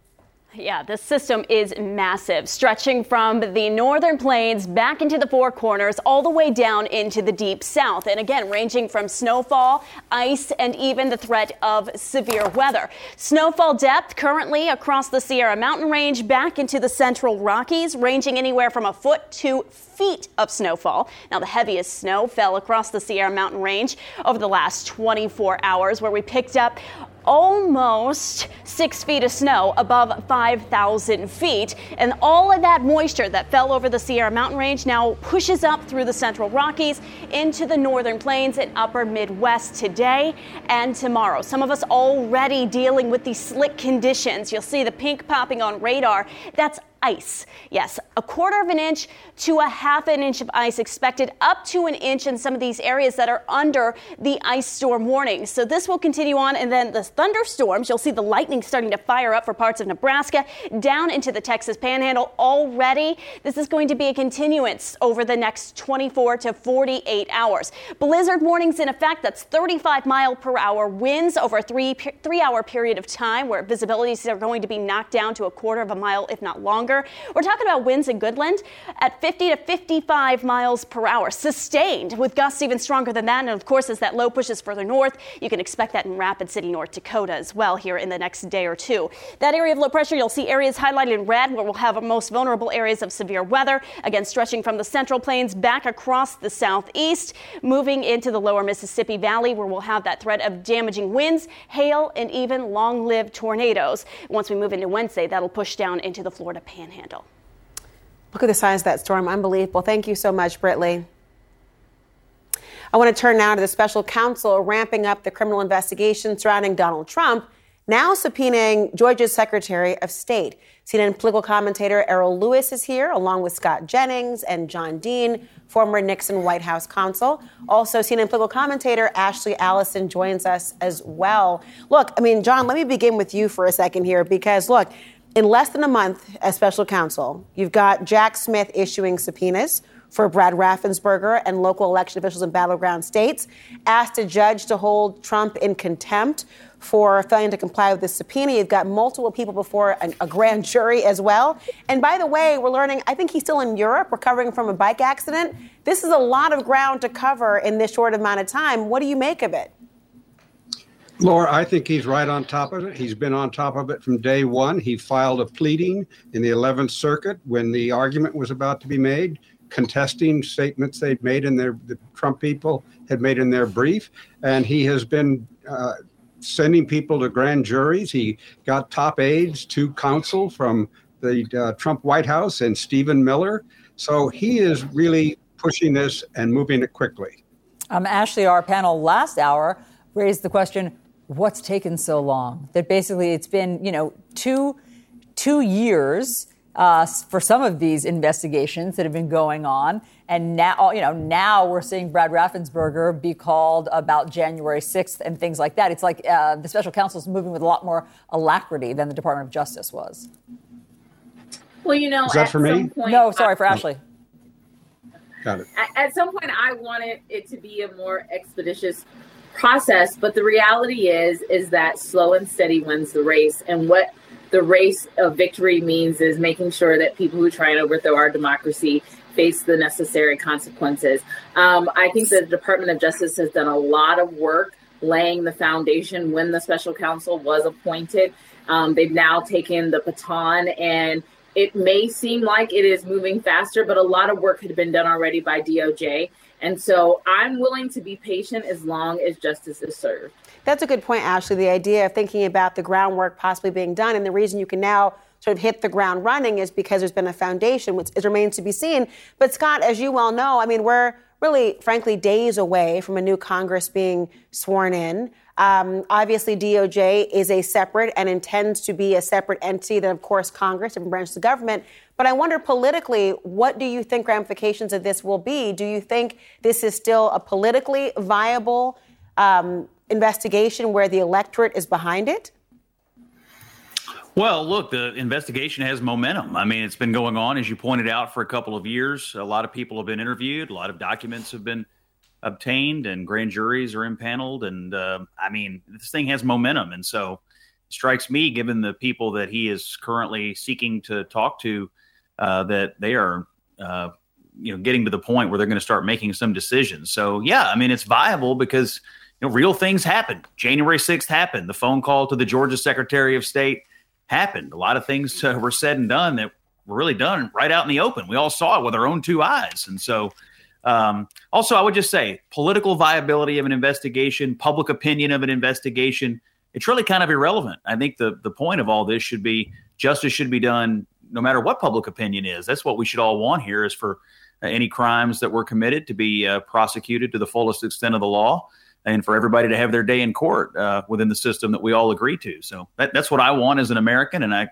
Yeah, the system is massive, stretching from the northern plains back into the four corners, all the way down into the deep south. And again, ranging from snowfall, ice, and even the threat of severe weather. Snowfall depth currently across the Sierra Mountain Range back into the central Rockies, ranging anywhere from a foot to feet of snowfall. Now, the heaviest snow fell across the Sierra Mountain Range over the last 24 hours, where we picked up almost six feet of snow above 5,000 feet. And all of that moisture that fell over the Sierra Mountain Range now pushes up through the central Rockies into the northern plains and upper Midwest today and tomorrow. Some of us already dealing with these slick conditions. You'll see the pink popping on radar. That's ice. Yes, a quarter of an inch to a half an inch of ice expected, up to an inch in some of these areas that are under the ice storm warning. So this will continue on, and then the thunderstorms, you'll see the lightning starting to fire up for parts of Nebraska, down into the Texas panhandle already. This is going to be a continuance over the next 24 to 48 hours. Blizzard warnings in effect. That's 35 mile per hour winds over a three, three hour period of time where visibilities are going to be knocked down to a quarter of a mile, if not longer We're talking about winds in Goodland at 50 to 55 miles per hour, sustained with gusts even stronger than that. And of course, as that low pushes further north, you can expect that in Rapid City, North Dakota as well here in the next day or two. That area of low pressure, you'll see areas highlighted in red where we'll have our most vulnerable areas of severe weather. Again, stretching from the central plains back across the southeast, moving into the lower Mississippi Valley where we'll have that threat of damaging winds, hail, and even long lived tornadoes. Once we move into Wednesday, that'll push down into the Florida panhandle panhandle.
Look at the size of that storm. Unbelievable. Thank you so much, Britley. I want to turn now to the special counsel ramping up the criminal investigation surrounding Donald Trump, now subpoenaing Georgia's Secretary of State. CNN political commentator Errol Louis is here, along with Scott Jennings and John Dean, former Nixon White House counsel. Also, CNN political commentator Ashley Allison joins us as well. Look, I mean, John, let me begin with you for a second here, because look, in less than a month as special counsel, you've got Jack Smith issuing subpoenas for Brad Raffensperger and local election officials in battleground states, asked a judge to hold Trump in contempt for failing to comply with the subpoena. You've got multiple people before a, a grand jury as well. And by the way, we're learning, I think he's still in Europe recovering from a bike accident. This is a lot of ground to cover in this short amount of time. What do you make of it?
Laura, I think he's right on top of it. He's been on top of it from day one. He filed a pleading in the 11th Circuit when the argument was about to be made, contesting statements they'd made in their, the Trump people had made in their brief. And he has been uh, sending people to grand juries. He got top aides to counsel from the uh, Trump White House and Stephen Miller. So he is really pushing this and moving it quickly.
Um, Ashley, our panel last hour raised the question what's taken so long? That basically it's been, you know, two, two years uh, for some of these investigations that have been going on. And now, you know, now we're seeing Brad Raffensperger be called about January 6th and things like that. It's like uh, the special counsel is moving with a lot more alacrity than the Department of Justice was.
Well, you know,
is that for me?
Point,
no, sorry, for Ashley.
Got it.
At some point, I wanted it to be a more expeditious process, but the reality is, is that slow and steady wins the race. And what the race of victory means is making sure that people who try and overthrow our democracy face the necessary consequences. Um, I think the Department of Justice has done a lot of work laying the foundation when the special counsel was appointed. Um, they've now taken the baton and it may seem like it is moving faster, but a lot of work had been done already by DOJ. And so I'm willing to be patient as long as justice is served.
That's a good point, Ashley. The idea of thinking about the groundwork possibly being done, and the reason you can now sort of hit the ground running is because there's been a foundation, which it remains to be seen. But Scott, as you well know, I mean, we're really, frankly, days away from a new Congress being sworn in. Um, obviously, DOJ is a separate and intends to be a separate entity than, of course, Congress, different branches of government. But I wonder politically, what do you think ramifications of this will be? Do you think this is still a politically viable um, investigation where the electorate is behind it?
Well, look, the investigation has momentum. I mean, it's been going on, as you pointed out, for a couple of years. A lot of people have been interviewed, a lot of documents have been obtained, and grand juries are impaneled. And uh, I mean, this thing has momentum. And so it strikes me, given the people that he is currently seeking to talk to, uh, that they are. Uh, you know, getting to the point where they're going to start making some decisions. So, yeah, I mean, it's viable because you know, real things happened. January 6th happened. The phone call to the Georgia Secretary of State happened. A lot of things uh, were said and done that were really done right out in the open. We all saw it with our own two eyes. And so, um, also, I would just say political viability of an investigation, public opinion of an investigation, it's really kind of irrelevant. I think the, the point of all this should be justice should be done no matter what public opinion is. That's what we should all want here is for uh, any crimes that were committed to be uh, prosecuted to the fullest extent of the law and for everybody to have their day in court uh, within the system that we all agree to. So that, that's what I want as an American, and I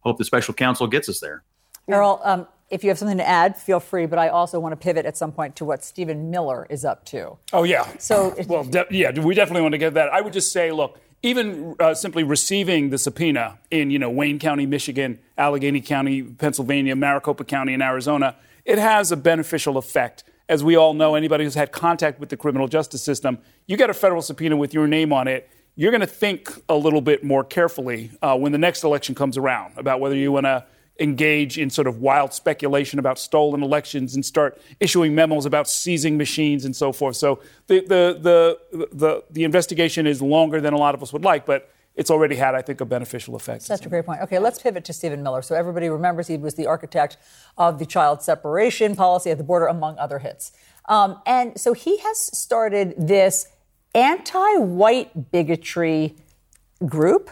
hope the special counsel gets us there.
Errol, um, if you have something to add, feel free. But I also want to pivot at some point to what Stephen Miller is up to.
Oh yeah.
So
well, de- yeah, we definitely want to get that. I would just say, look, even uh, simply receiving the subpoena in you know Wayne County, Michigan, Allegheny County, Pennsylvania, Maricopa County, in Arizona, it has a beneficial effect. As we all know, anybody who's had contact with the criminal justice system, you get a federal subpoena with your name on it, you're going to think a little bit more carefully uh, when the next election comes around about whether you want to engage in sort of wild speculation about stolen elections and start issuing memos about seizing machines and so forth. So the the the the, the investigation is longer than a lot of us would like, but it's already had, I think, a beneficial effect.
Such a great point. Okay, let's pivot to Stephen Miller. So everybody remembers he was the architect of the child separation policy at the border, among other hits. Um, and so he has started this anti-white bigotry group,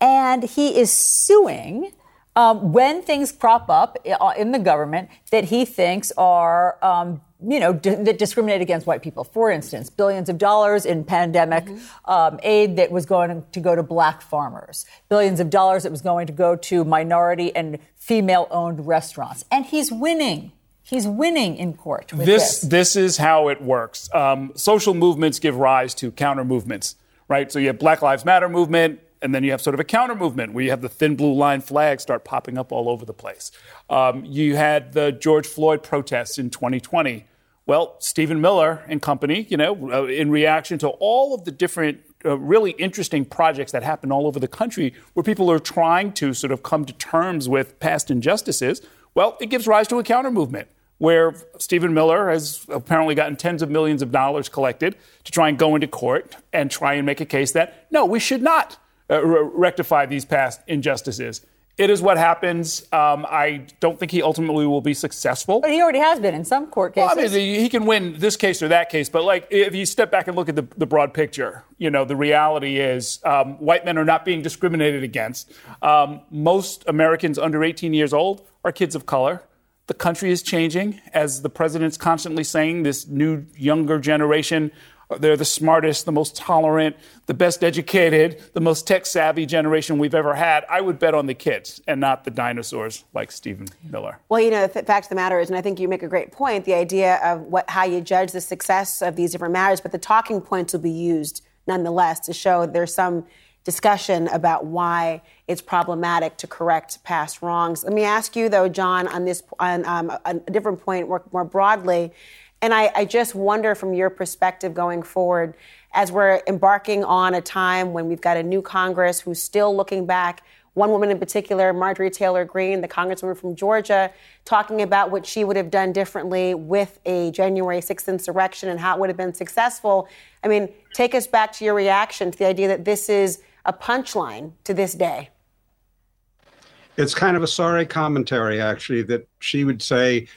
and he is suing. Um, when things crop up uh, in the government that he thinks are um, you know, d- that discriminate against white people. For instance, billions of dollars in pandemic mm-hmm. um, aid that was going to go to black farmers, billions of dollars that was going to go to minority and female owned restaurants. And he's winning. He's winning in court.
this,
this,
this is how it works. Um, social movements give rise to counter movements, right? So you have Black Lives Matter movement, and then you have sort of a counter movement where you have the thin blue line flag start popping up all over the place. Um, you had the George Floyd protests in 2020 well, Stephen Miller and company, you know, uh, in reaction to all of the different uh, really interesting projects that happen all over the country where people are trying to sort of come to terms with past injustices, well, it gives rise to a counter movement where Stephen Miller has apparently gotten tens of millions of dollars collected to try and go into court and try and make a case that, no, we should not uh, re- rectify these past injustices. it is what happens. Um, I don't think he ultimately will be successful.
But he already has been in some court cases.
Well, I mean, he can win this case or that case, but like if you step back and look at the, the broad picture, you know, the reality is um, white men are not being discriminated against. Um, most Americans under 18 years old are kids of color. The country is changing, as the president's constantly saying. This new, younger generation they're the smartest, the most tolerant, the best educated, the most tech savvy generation we've ever had. I would bet on the kids and not the dinosaurs like Stephen Miller.
Well, you know, the fact of the matter is, and I think you make a great point, the idea of what, how you judge the success of these different matters, but the talking points will be used nonetheless to show there's some discussion about why it's problematic to correct past wrongs. Let me ask you, though, John, on this on um, a different point more, more broadly. And I, I just wonder from your perspective going forward, as we're embarking on a time when we've got a new Congress who's still looking back one woman in particular, Marjorie Taylor Greene, the congresswoman from Georgia, talking about what she would have done differently with a January 6th insurrection and how it would have been successful. I mean, take us back to your reaction to the idea that this is a punchline to this day
it's kind of a sorry commentary, actually, that she would say,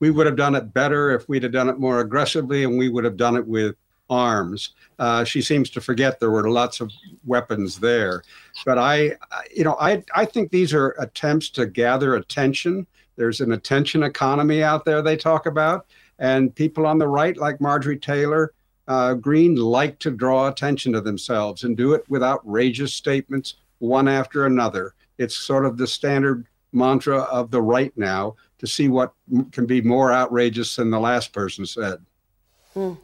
we would have done it better if we'd have done it more aggressively and we would have done it with arms. Uh, she seems to forget there were lots of weapons there. But I, you know, I, I think these are attempts to gather attention. There's an attention economy out there they talk about. And people on the right, like Marjorie Taylor uh, Greene, like to draw attention to themselves and do it with outrageous statements, one after another. It's sort of the standard mantra of the right now to see what can be more outrageous than the last person said.
Hmm.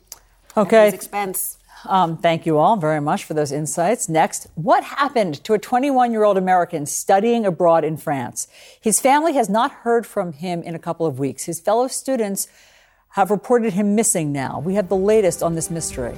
Okay.
expense.
Um, thank you all very much for those insights. Next, what happened to a 21 year old American studying abroad in France? His family has not heard from him in a couple of weeks. His fellow students have reported him missing now. We have the latest on this mystery.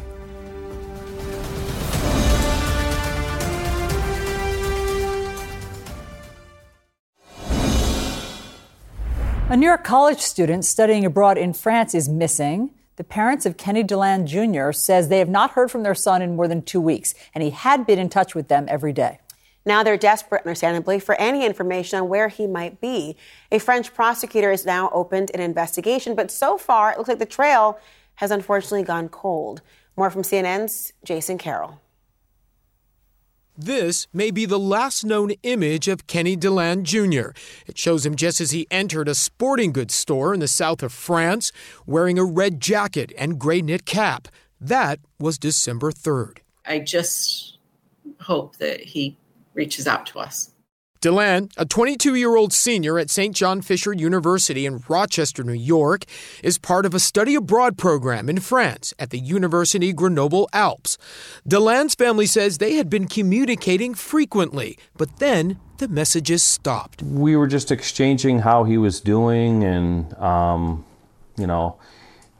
A New York college student studying abroad in France is missing. The parents of Kenny DeLand Jr. says they have not heard from their son in more than two weeks, and he had been in touch with them every day.
Now they're desperate, understandably, for any information on where he might be. A French prosecutor has now opened an investigation, but so far it looks like the trail has unfortunately gone cold. More from CNN's Jason Carroll.
This may be the last known image of Kenny DeLand Jr. It shows him just as he entered a sporting goods store in the south of France, wearing a red jacket and gray knit cap. That was December 3rd.
I just hope that he reaches out to us.
DeLand, a 22 year old senior at St. John Fisher University in Rochester, New York, is part of a study abroad program in France at the University Grenoble Alpes. DeLand's family says they had been communicating frequently, but then the messages stopped.
We were just exchanging how he was doing and, um, you know,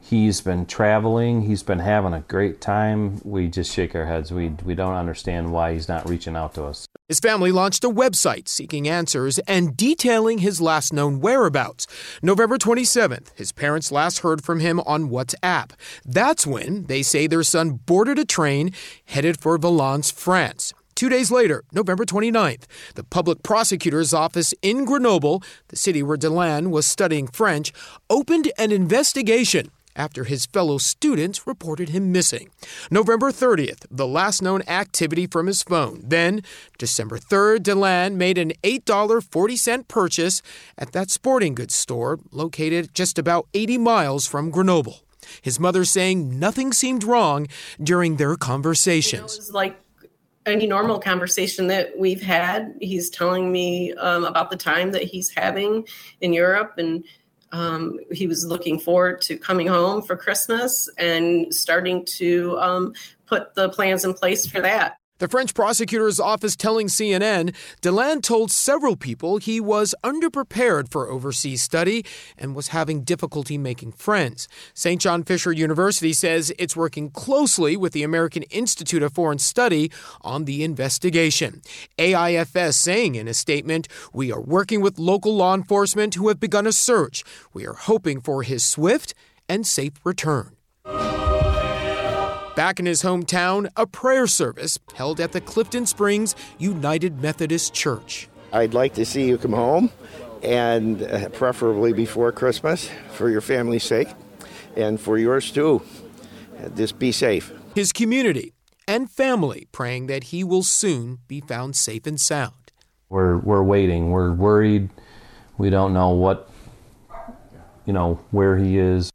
He's been traveling. He's been having a great time. We just shake our heads. We, we don't understand why he's not reaching out to us.
His family launched a website seeking answers and detailing his last known whereabouts. November 27th, his parents last heard from him on WhatsApp. That's when they say their son boarded a train headed for Valence, France. Two days later, November 29th, the public prosecutor's office in Grenoble, the city where DeLand was studying French, opened an investigation after his fellow students reported him missing. November 30th, the last known activity from his phone. Then, December 3rd, DeLand made an $8.40 purchase at that sporting goods store located just about 80 miles from Grenoble. His mother saying nothing seemed wrong during their conversations.
You know, it was like any normal conversation that we've had. He's telling me um, about the time that he's having in Europe and um, he was looking forward to coming home for Christmas and starting to um, put the plans in place for that.
The French prosecutor's office telling CNN DeLand told several people he was underprepared for overseas study and was having difficulty making friends. St. John Fisher University says it's working closely with the American Institute of Foreign Study on the investigation. AIFS saying in a statement, We are working with local law enforcement who have begun a search. We are hoping for his swift and safe return. Back in his hometown, a prayer service held at the Clifton Springs United Methodist Church.
I'd like to see you come home, and uh, preferably before Christmas for your family's sake and for yours too. Just be safe.
His community and family praying that he will soon be found safe and sound.
We're we're waiting. We're worried. We don't know what you know where he is.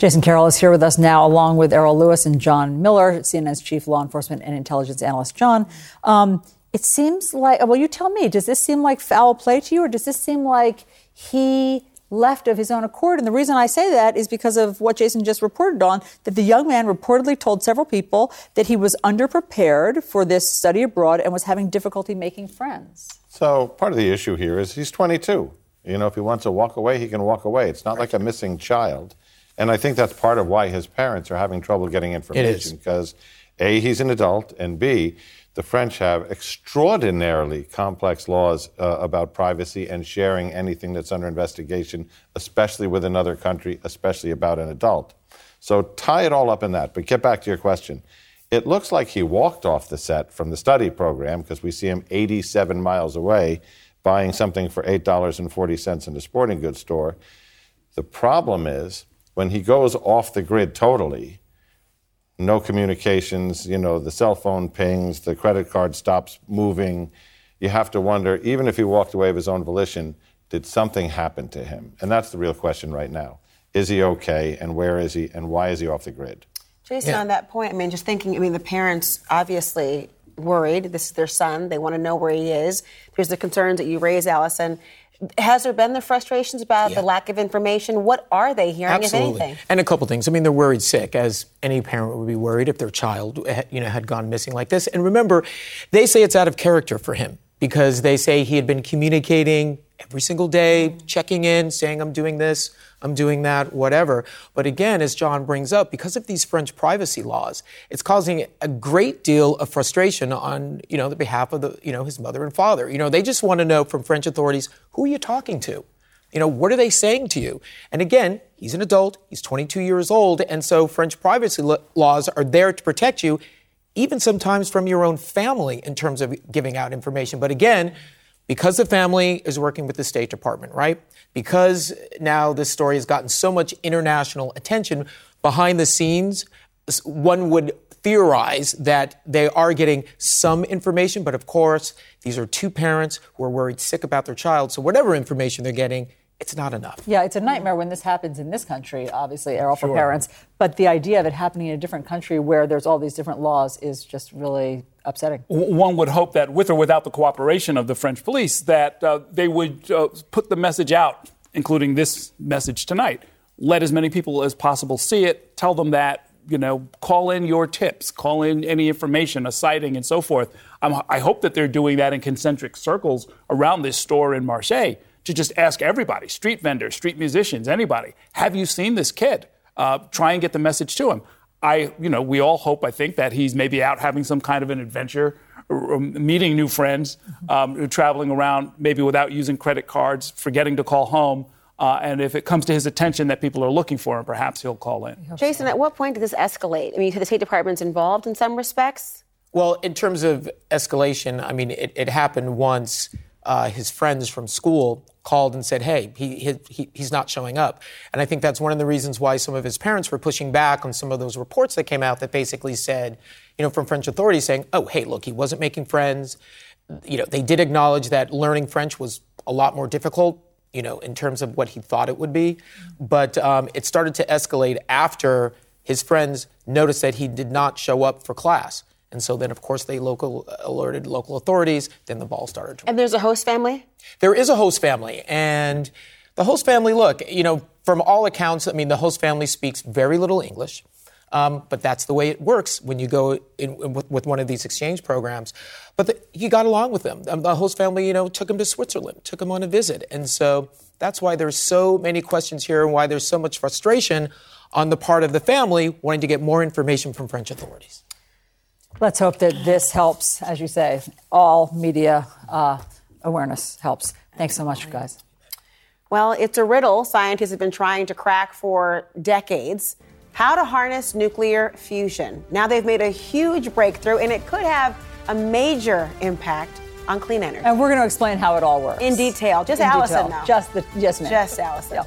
Jason Carroll is here with us now, along with Errol Louis and John Miller, CNN's chief law enforcement and intelligence analyst. John, um, it seems like, well, you tell me, does this seem like foul play to you, or does this seem like he left of his own accord? And the reason I say that is because of what Jason just reported on that the young man reportedly told several people that he was underprepared for this study abroad and was having difficulty making friends.
So part of the issue here is he's 22. You know, if he wants to walk away, he can walk away. It's not like a missing child. And I think that's part of why his parents are having trouble getting information because A, he's an adult, and B, the French have extraordinarily complex laws uh, about privacy and sharing anything that's under investigation, especially with another country, especially about an adult. So tie it all up in that. But get back to your question. It looks like he walked off the set from the study program because we see him 87 miles away buying something for $8.40 in a sporting goods store. The problem is when he goes off the grid totally, no communications, you know, the cell phone pings, the credit card stops moving. You have to wonder, even if he walked away of his own volition, did something happen to him? And that's the real question right now. Is he okay? And where is he? And why is he off the grid?
Jason,
Yeah.
on that point, I mean, just thinking, I mean, the parents obviously worried. This is their son. They want to know where he is. There's the concerns that you raise, Alisyn. Has there been the frustrations about the lack of information? What are they hearing, if anything?
And a couple things. I mean, they're worried sick, as any parent would be worried if their child, eh, you know, had gone missing like this. And remember, they say it's out of character for him because they say he had been communicating every single day, checking in, saying, I'm doing this, I'm doing that, whatever. But again, as John brings up, because of these French privacy laws, it's causing a great deal of frustration on, you know, the behalf of the, you know, his mother and father. You know, they just want to know from French authorities, who are you talking to? You know, what are they saying to you? And again, he's an adult, he's 22 years old, and so French privacy laws are there to protect you, even sometimes from your own family in terms of giving out information. But again, because the family is working with the State Department, right? Because now this story has gotten so much international attention behind the scenes, one would theorize that they are getting some information, but of course, these are two parents who are worried sick about their child. So whatever information they're getting, it's not enough.
Yeah, it's a nightmare when this happens in this country, obviously, Errol, for
Sure.
parents. But the idea of it happening in a different country where there's all these different laws is just really upsetting.
One would hope that with or without the cooperation of the French police, that uh, they would uh, put the message out, including this message tonight. Let as many people as possible see it. Tell them that you know, call in your tips, call in any information, a sighting, and so forth. I'm, I hope that they're doing that in concentric circles around this store in Marseille to just ask everybody, street vendors, street musicians, anybody, have you seen this kid? Uh, try and get the message to him. I, you know, we all hope, I think, that he's maybe out having some kind of an adventure, or, or meeting new friends, um, traveling around maybe without using credit cards, forgetting to call home. Uh, and if it comes to his attention that people are looking for him, perhaps he'll call in.
Jason, at what point did this escalate? I mean, the State Department's involved in some respects.
Well, in terms of escalation, I mean, it, it happened once. Uh, his friends from school called and said, "Hey, he, he, he he's not showing up," and I think that's one of the reasons why some of his parents were pushing back on some of those reports that came out that basically said, you know, from French authorities saying, "Oh, hey, look, he wasn't making friends." You know, they did acknowledge that learning French was a lot more difficult you know, in terms of what he thought it would be. But um, it started to escalate after his friends noticed that he did not show up for class. And so then, of course, they local alerted local authorities. Then the ball started to.
And there's a host family?
There is a host family. And the host family, look, you know, from all accounts, I mean, the host family speaks very little English. Um, but that's the way it works when you go in, in with, with, one of these exchange programs. But the, he got along with them. Um, the host family, you know, took him to Switzerland, took him on a visit, and so that's why there's so many questions here, and why there's so much frustration on the part of the family wanting to get more information from French authorities.
Let's hope that this helps, as you say, all media uh, awareness helps. Thanks so much, guys.
Well, it's a riddle scientists have been trying to crack for decades how to harness nuclear fusion. Now they've made a huge breakthrough, and it could have a major impact on clean energy.
And we're going to explain how it all works.
In detail. Just
In
Alisyn
detail.
now.
Just the just me.
Just Alisyn.
Yeah.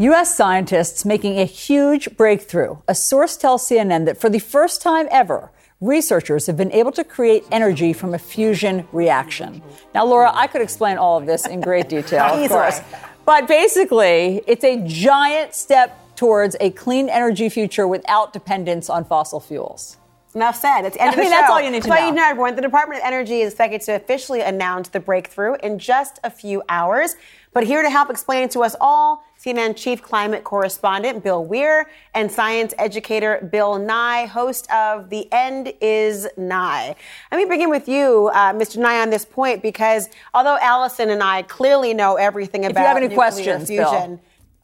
U.S. scientists making a huge breakthrough. A source tells CNN that for the first time ever, researchers have been able to create energy from a fusion reaction. Now, Laura, I could explain all of this in great detail, of course. But basically, it's a giant step towards a clean energy future without dependence on fossil fuels.
Enough said. It's the end
I
of the
mean, that's all you need to
That's all
know.
you know, everyone. The Department of Energy is expected to officially announce the breakthrough in just a few hours. But here to help explain it to us all, CNN chief climate correspondent Bill Weir and science educator Bill Nye, host of The End Is Nigh. Let me begin with you, uh, Mr. Nye, on this point, because although Alisyn and I clearly know everything
you
about
have any
nuclear
questions, Bill.
fusion,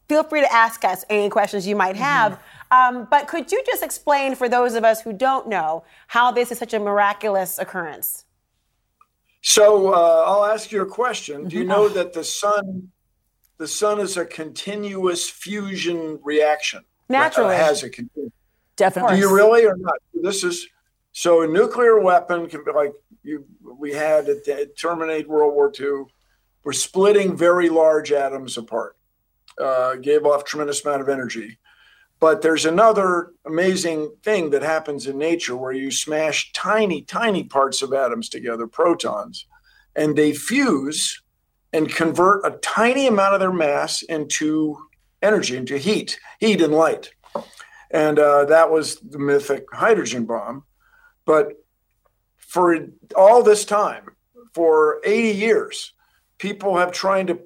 feel free to ask us any questions you might have. Um, but could you just explain for those of us who don't know how this is such a miraculous occurrence?
So uh, I'll ask you a question. Do you know that the sun, the sun is a continuous fusion reaction?
Naturally.
Uh, has a continuous.
Definitely.
Do you really or not? This is so a nuclear weapon can be like you. We had at the- terminate World War II. We're splitting very large atoms apart. Uh, gave off tremendous amount of energy. But there's another amazing thing that happens in nature where you smash tiny, tiny parts of atoms together, protons, and they fuse and convert a tiny amount of their mass into energy, into heat, heat and light. And uh, that was the mythic hydrogen bomb. But for all this time, for 80 years, people have tried to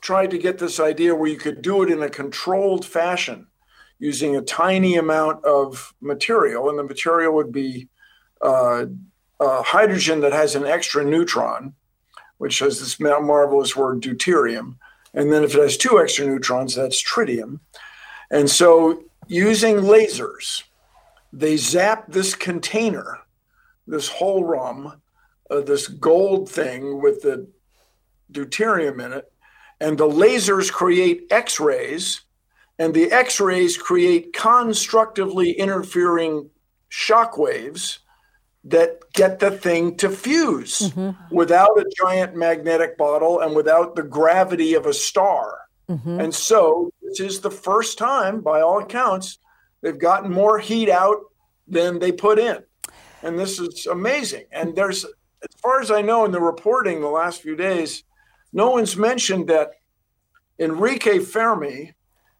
tried to get this idea where you could do it in a controlled fashion using a tiny amount of material, and the material would be uh, uh, hydrogen that has an extra neutron, which has this marvelous word deuterium. And then if it has two extra neutrons, that's tritium. And so using lasers, they zap this container, this hohlraum, uh, this gold thing with the deuterium in it, and the lasers create X rays, and the X rays create constructively interfering shock waves that get the thing to fuse mm-hmm. without a giant magnetic bottle and without the gravity of a star. Mm-hmm. And so this is the first time, by all accounts, they've gotten more heat out than they put in. And this is amazing. And there's, as far as I know, in the reporting the last few days, no one's mentioned that Enrico Fermi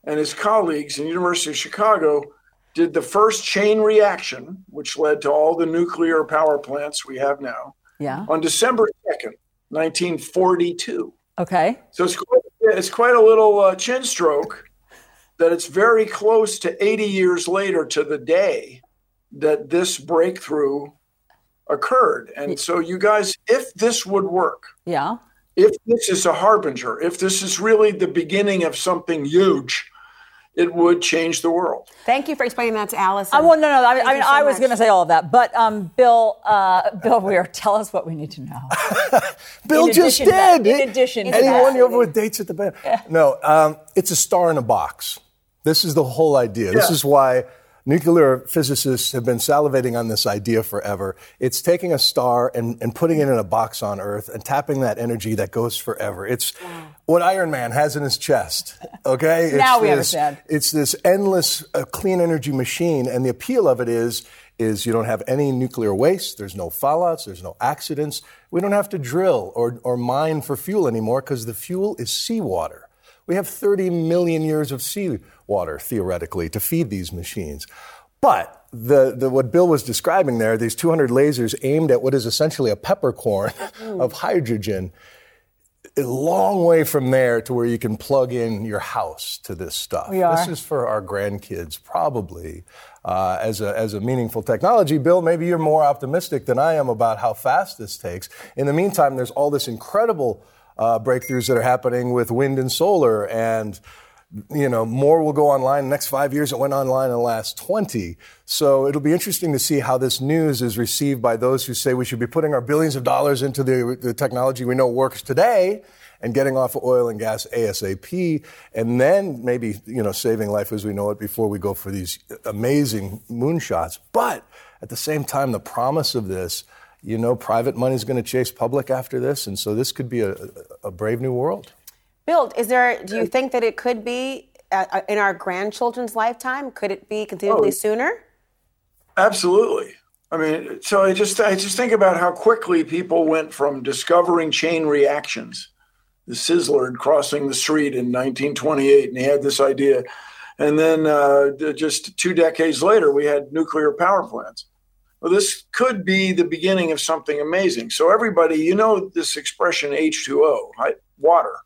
and his colleagues in University of Chicago did the first chain reaction, which led to all the nuclear power plants we have now,
Yeah.
on December 2nd, 1942.
Okay.
So it's quite, it's quite a little uh, chin stroke that it's very close to 80 years later to the day that this breakthrough occurred. And so, you guys, if this would work,
Yeah.
if this is a harbinger, if this is really the beginning of something huge, it would change the world.
Thank you for explaining that to Alisyn.
I, well, no, no. I, mean- I mean,
so
I was going to say all of that, but um, Bill, uh, Bill Weir, tell us what we need to know.
Bill
In
just
addition to that-
did.
in addition to
anyone
that.
over with dates at the band? No, um, it's a star in a box. This is the whole idea. This is why nuclear physicists have been salivating on this idea forever. It's taking a star and, and putting it in a box on Earth and tapping that energy that goes forever. It's what Iron Man has in his chest. Okay, It's
Now we
this-
understand.
It's this endless uh, clean energy machine, and the appeal of it is is you don't have any nuclear waste. There's no fallouts. There's no accidents. We don't have to drill or, or mine for fuel anymore because the fuel is seawater. We have 30 million years of seawater theoretically to feed these machines. But the, the, what Bill was describing there, these 200 lasers aimed at what is essentially a peppercorn of hydrogen, a long way from there to where you can plug in your house to this stuff.
We are.
This is for our grandkids, probably, uh, as, a, as a meaningful technology. Bill, maybe you're more optimistic than I am about how fast this takes. In the meantime, there's all this incredible uh, breakthroughs that are happening with wind and solar and you know, more will go online. The next five years, it went online in the last 20. So it'll be interesting to see how this news is received by those who say we should be putting our billions of dollars into the, the technology we know works today and getting off of oil and gas ASAP, and then maybe, you know, saving life as we know it before we go for these amazing moonshots. But at the same time, the promise of this, you know, private money is going to chase public after this, and so this could be a, a brave new world.
Bill, is there? Do you think that it could be uh, in our grandchildren's lifetime? Could it be conceivably oh, sooner?
Absolutely. I mean, so I just I just think about how quickly people went from discovering chain reactions, the Szilard crossing the street in 1928, and he had this idea, and then uh, just two decades later, we had nuclear power plants. Well, this could be the beginning of something amazing. So everybody, you know, this expression H2O, right? water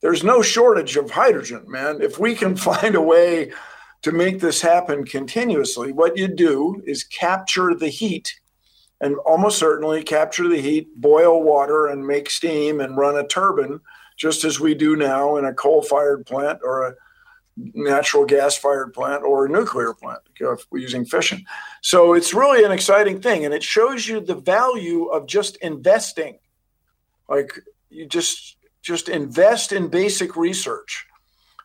there's no shortage of hydrogen, man. If we can find a way to make this happen continuously, what you do is capture the heat and almost certainly capture the heat, boil water, and make steam and run a turbine, just as we do now in a coal fired plant or a natural gas fired plant or a nuclear plant using fission. So it's really an exciting thing. And it shows you the value of just investing. Like you just just invest in basic research.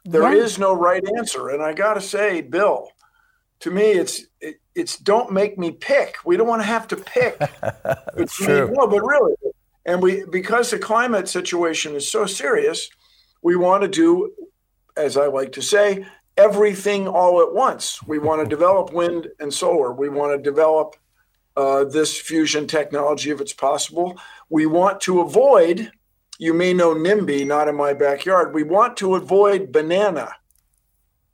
There is no right answer. And I got to say, Bill, to me, it's it, it's don't make me pick. We don't want to have to pick.
it's true.
No, but really, and we because the climate situation is so serious, we want to do, as I like to say, everything all at once. We want to develop wind and solar. We want to develop uh, this fusion technology if it's possible. We want to avoid you may know NIMBY, not in my backyard. We want to avoid banana.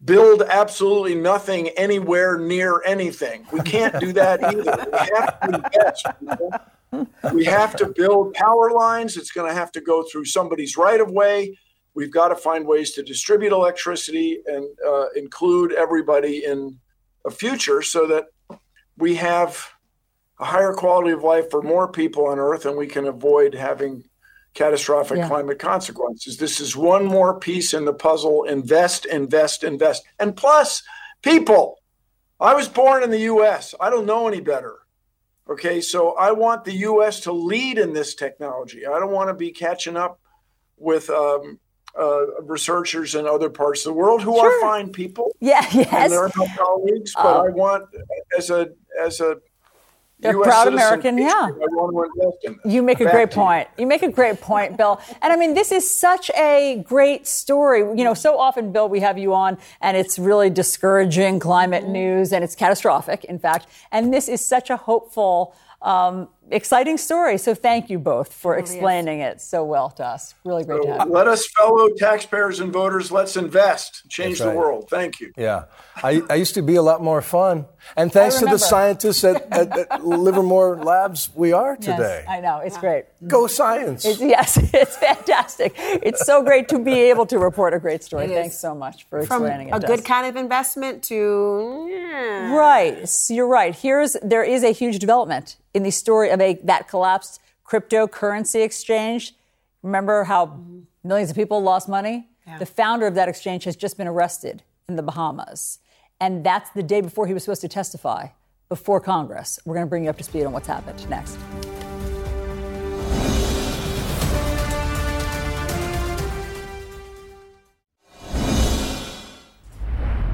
Build absolutely nothing anywhere near anything. We can't do that either. We have to invest. We have to build power lines. It's going to have to go through somebody's right of way. We've got to find ways to distribute electricity and uh, include everybody in a future so that we have a higher quality of life for more people on Earth and we can avoid having catastrophic yeah. climate consequences. This is one more piece in the puzzle. Invest, invest, invest. And plus, people. I was born in the US. I don't know any better. Okay, so I want the US to lead in this technology. I don't want to be catching up with um, uh, researchers in other parts of the world who sure. are fine people.
Yeah, yes.
And they're my colleagues, but uh, I want as a as a
a proud American, yeah. You make a great point. You make a great point, Bill. And I mean, this is such a great story. You know, so often, Bill, we have you on and it's really discouraging climate mm-hmm. news and it's catastrophic, in fact. And this is such a hopeful, um, exciting story. So thank you both for explaining it so well to us. Really great so to have you.
Let us, fellow taxpayers and voters, let's invest, change right. the world. Thank you.
Yeah. I, I, used to be a lot more fun. And thanks to the scientists at, at, at, Livermore Labs, we are today.
Yes, I know. It's great.
Go science.
It's, yes, it's fantastic. It's so great to be able to report a great story. It Thanks is. so much for
From
explaining
it. A good us. kind of investment to. Yeah.
Right. So you're right. Here's there is a huge development in the story of a that collapsed cryptocurrency exchange. Remember how millions of people lost money? Yeah. The founder of that exchange has just been arrested in the Bahamas. And that's the day before he was supposed to testify before Congress. We're going to bring you up to speed on what's happened next.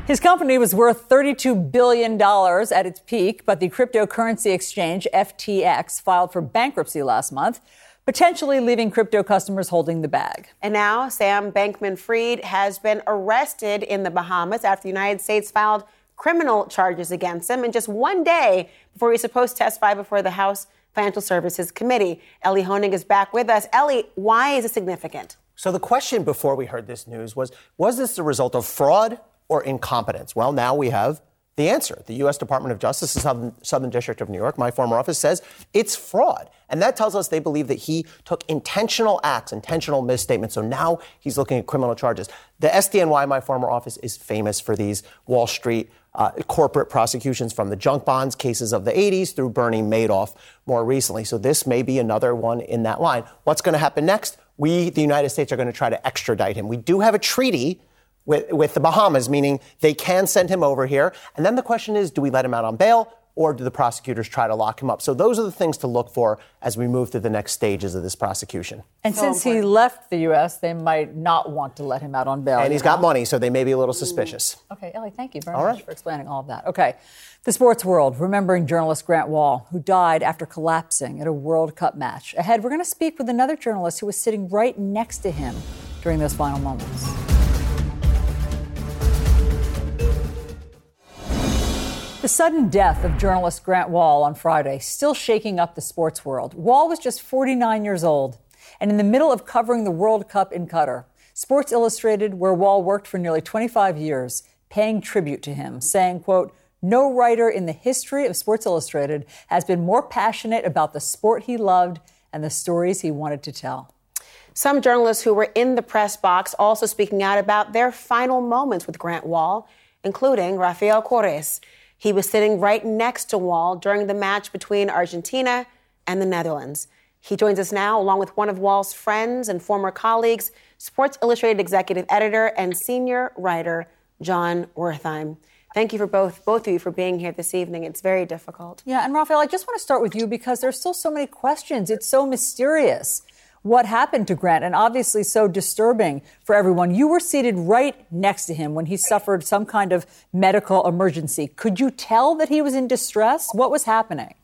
His company was worth $32 billion at its peak, but the cryptocurrency exchange FTX filed for bankruptcy last month, potentially leaving crypto customers holding the bag.
And now Sam Bankman Fried has been arrested in the Bahamas after the United States filed criminal charges against him And just one day before he was supposed to testify before the House Financial Services Committee. Elie Honig is back with us. Elie, why is it significant?
So the question before we heard this news was was this the result of fraud or incompetence? Well, now we have the answer. The U.S. Department of Justice, the Southern, Southern, District of New York, my former office, says it's fraud. And that tells us they believe that he took intentional acts, intentional misstatements. So now he's looking at criminal charges. The SDNY, my former office, is famous for these Wall Street uh, corporate prosecutions from the junk bonds cases of the 80s through Bernie Madoff more recently. So this may be another one in that line. What's going to happen next? We, the United States, are going to try to extradite him. We do have a treaty with, with the Bahamas, meaning they can send him over here. And then the question is, do we let him out on bail? or do the prosecutors try to lock him up? So those are the things to look for as we move to the next stages of this prosecution.
And so since important. he left the U.S., they might not want to let him out on bail.
And he's know? got money, so they may be a little suspicious. Mm.
Okay, Elie, thank you very all much right. for explaining all of that. Okay, the sports world, remembering journalist Grant Wahl, who died after collapsing at a World Cup match. Ahead, we're going to speak with another journalist who was sitting right next to him during those final moments. The sudden death of journalist Grant Wahl on Friday still shaking up the sports world. Wahl was just 49 years old and in the middle of covering the World Cup in Qatar. Sports Illustrated, where Wahl worked for nearly 25 years, paying tribute to him, saying, quote, no writer in the history of Sports Illustrated has been more passionate about the sport he loved and the stories he wanted to tell.
Some journalists who were in the press box also speaking out about their final moments with Grant Wahl, including Rafael Cores. He was sitting right next to Wahl during the match between Argentina and the Netherlands. He joins us now, along with one of Wahl's friends and former colleagues, Sports Illustrated executive editor and senior writer Jon Wertheim. Thank you for both both of you for being here this evening. It's very difficult.
Yeah, and Rafael, I just want to start with you because there's still so many questions. It's so mysterious what happened to Grant, and obviously so disturbing for everyone. You were seated right next to him when he suffered some kind of medical emergency. Could you tell that he was in distress? What was happening?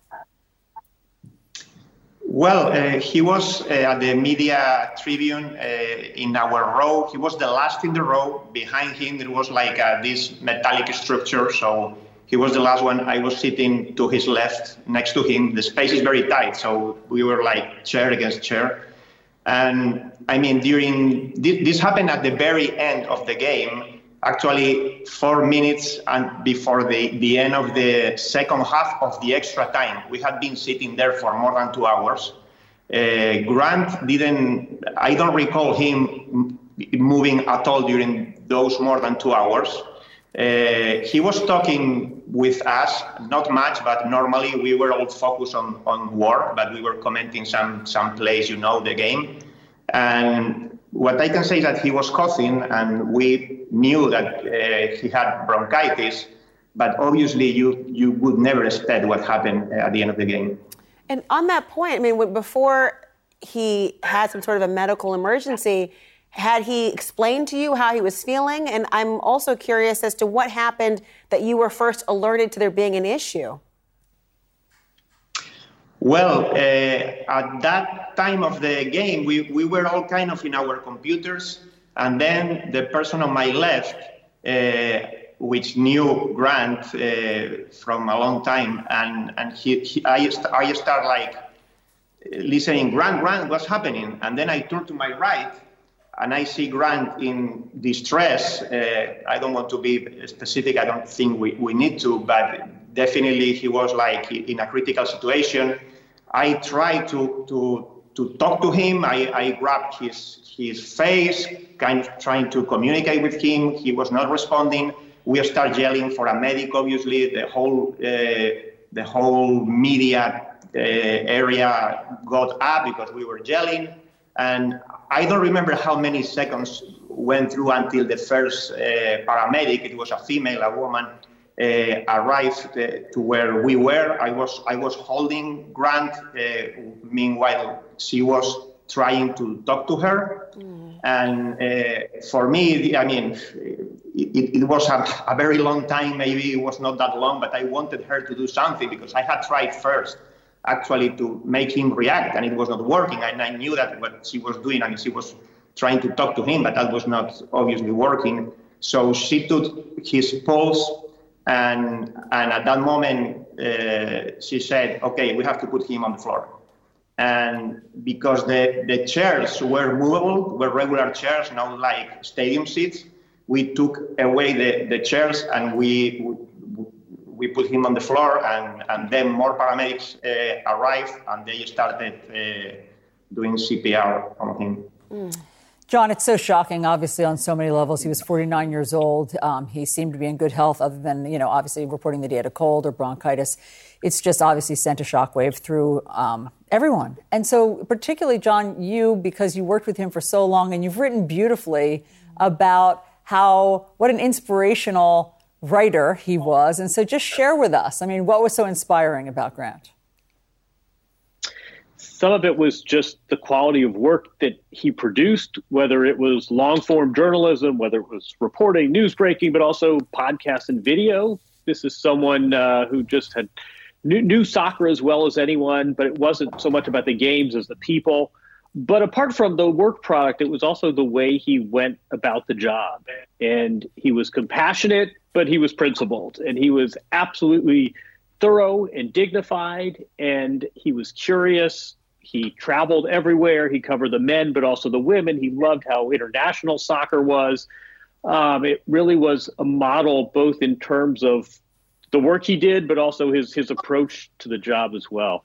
Well, uh, he was uh, at the media tribune uh, in our row. He was the last in the row. Behind him, there was like uh, this metallic structure. So he was the last one. I was sitting to his left next to him. The space is very tight. So we were like chair against chair. And I mean, during this happened at the very end of the game, actually four minutes and before the, the end of the second half of the extra time. We had been sitting there for more than two hours. Uh, Grant didn't, I don't recall him moving at all during those more than two hours. Uh, he was talking with us, not much, but normally we were all focused on, on war, but we were commenting some, some plays, you know, the game. And what I can say is that he was coughing, and we knew that uh, he had bronchitis, but obviously you, you would never expect what happened at the end of the game.
And on that point, I mean, before he had some sort of a medical emergency, had he explained to you how he was feeling? And I'm also curious as to what happened that you were first alerted to there being an issue.
Well, uh, at that time of the game, we, we were all kind of in our computers. And then the person on my left, uh, which knew Grant uh, from a long time, and, and he, he, I, st- I start like listening, Grant, Grant, what's happening? And then I turn to my right and I see Grant in distress. Uh, I don't want to be specific. I don't think we, we need to, but definitely he was like in a critical situation. I tried to, to, to talk to him. I, I grabbed his, his face, kind of trying to communicate with him. He was not responding. We start yelling for a medic, obviously. The whole, uh, the whole media uh, area got up because we were yelling. And I don't remember how many seconds went through until the first uh, paramedic, it was a female, a woman, uh, arrived uh, to where we were. I was, I was holding Grant. Uh, meanwhile, she was trying to talk to her. Mm. And uh, for me, I mean, it, it was a, a very long time. Maybe it was not that long, but I wanted her to do something because I had tried first actually to make him react, and it was not working. And I knew that what she was doing, I mean, she was trying to talk to him, but that was not obviously working. So she took his pulse, and and at that moment uh, she said, "Okay, we have to put him on the floor." And because the, the chairs were movable, were regular chairs, not like stadium seats, we took away the, the chairs and we we put him on the floor, and, and then more paramedics uh, arrived, and they started uh, doing CPR on him. Mm.
Jon, it's so shocking, obviously, on so many levels. He was 49 years old. Um, he seemed to be in good health, other than, you know, obviously reporting that he had a cold or bronchitis. It's just obviously sent a shockwave through um, everyone. And so, particularly, Jon, you, because you worked with him for so long and you've written beautifully about how what an inspirational writer he was. And so just share with us. I mean, what was so inspiring about Grant?
Some of it was just the quality of work that he produced, whether it was long form journalism, whether it was reporting, news breaking, but also podcasts and video. This is someone uh, who just had knew, knew soccer as well as anyone, but it wasn't so much about the games as the people. But apart from the work product, it was also the way he went about the job. And he was compassionate, but he was principled. And he was absolutely thorough and dignified. And he was curious. He traveled everywhere. He covered the men, but also the women. He loved how international soccer was. Um, it really was a model, both in terms of the work he did, but also his his approach to the job as well.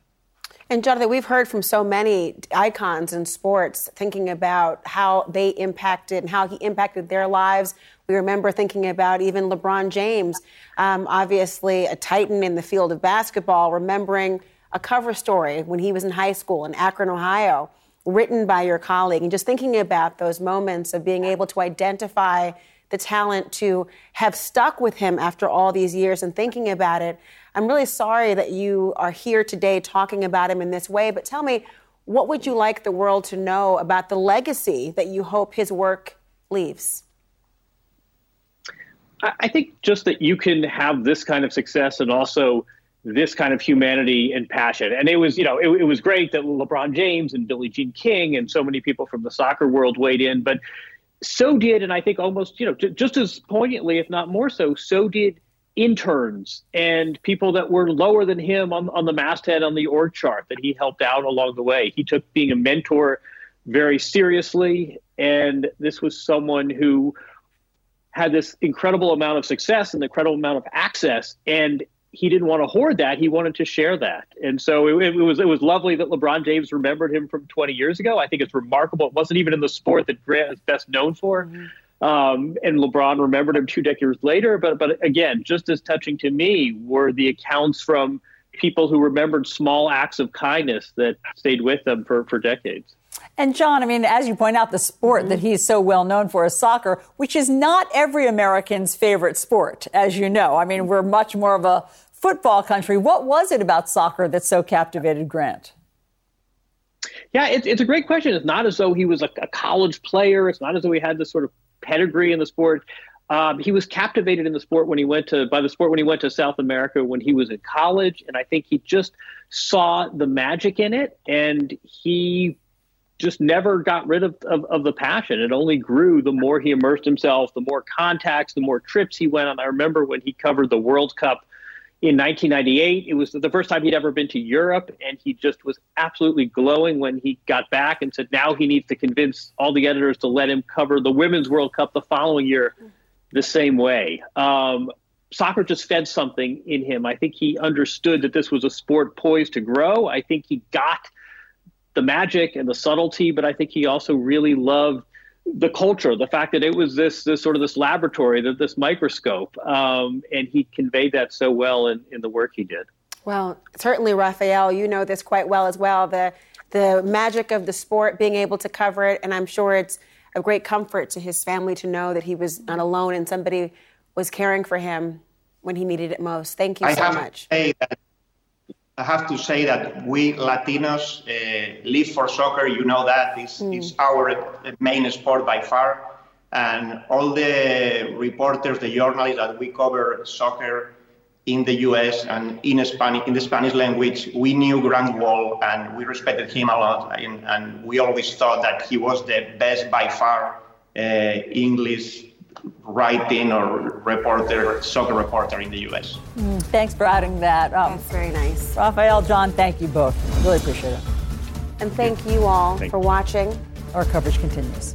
And Jonathan, we've heard from so many icons in sports thinking about how they impacted and how he impacted their lives. We remember thinking about even LeBron James, um, obviously a titan in the field of basketball, remembering a cover story when he was in high school in Akron, Ohio, written by your colleague, and just thinking about those moments of being able to identify the talent to have stuck with him after all these years and thinking about it. I'm really sorry that you are here today talking about him in this way, but tell me, what would you like the world to know about the legacy that you hope his work leaves?
I think just that you can have this kind of success and also this kind of humanity and passion. And it was, you know, it, it was great that LeBron James and Billie Jean King and so many people from the soccer world weighed in, but so did, and I think almost, you know, just as poignantly, if not more so, so did interns and people that were lower than him on, on the masthead on the org chart that he helped out along the way. He took being a mentor very seriously, and this was someone who had this incredible amount of success and incredible amount of access, and he didn't want to hoard that. He wanted to share that, and so it, it, was it was lovely that LeBron James remembered him from 20 years ago. I think it's remarkable. It wasn't even in the sport that Grant is best known for, mm-hmm. Um, and LeBron remembered him two decades later. But but again, just as touching to me were the accounts from people who remembered small acts of kindness that stayed with them for for decades.
And Jon, I mean, as you point out, the sport mm-hmm. that he's so well known for is soccer, which is not every American's favorite sport, as you know. I mean, we're much more of a football country. What was it about soccer that so captivated Grant?
Yeah, it's, it's a great question. It's not as though he was a, a college player. It's not as though he had this sort of pedigree in the sport. Um, he was captivated in the sport when he went to by the sport when he went to South America when he was in college, and I think he just saw the magic in it, and he just never got rid of, of, of, the passion. It only grew the more he immersed himself, the more contacts, the more trips he went on. I remember when he covered the World Cup in 1998. It was the first time he'd ever been to Europe, and he just was absolutely glowing when he got back and said now he needs to convince all the editors to let him cover the Women's World Cup the following year the same way. Um, soccer just fed something in him. I think he understood that this was a sport poised to grow. I think he got the magic and the subtlety, but I think he also really loved the culture, the fact that it was this this sort of this laboratory, that this microscope, um, and he conveyed that so well in, in the work he did.
Well, certainly, Rafael, you know this quite well as well. The the magic of the sport, being able to cover it, and I'm sure it's a great comfort to his family to know that he was not alone and somebody was caring for him when he needed it most. Thank you
I
so much.
I have to say that we Latinos uh, live for soccer. You know that this mm. is our main sport by far, and all the reporters, the journalists that we cover soccer in the U.S. and in Spanish, in the Spanish language, we knew Grant Wahl and we respected him a lot, and, and we always thought that he was the best by far uh, English writing or reporter, soccer reporter in the U.S.
Mm, thanks for adding that.
Um, That's very nice.
Rafael, Jon, thank you both. Really appreciate it.
And thank you all thank for watching.
Our coverage continues.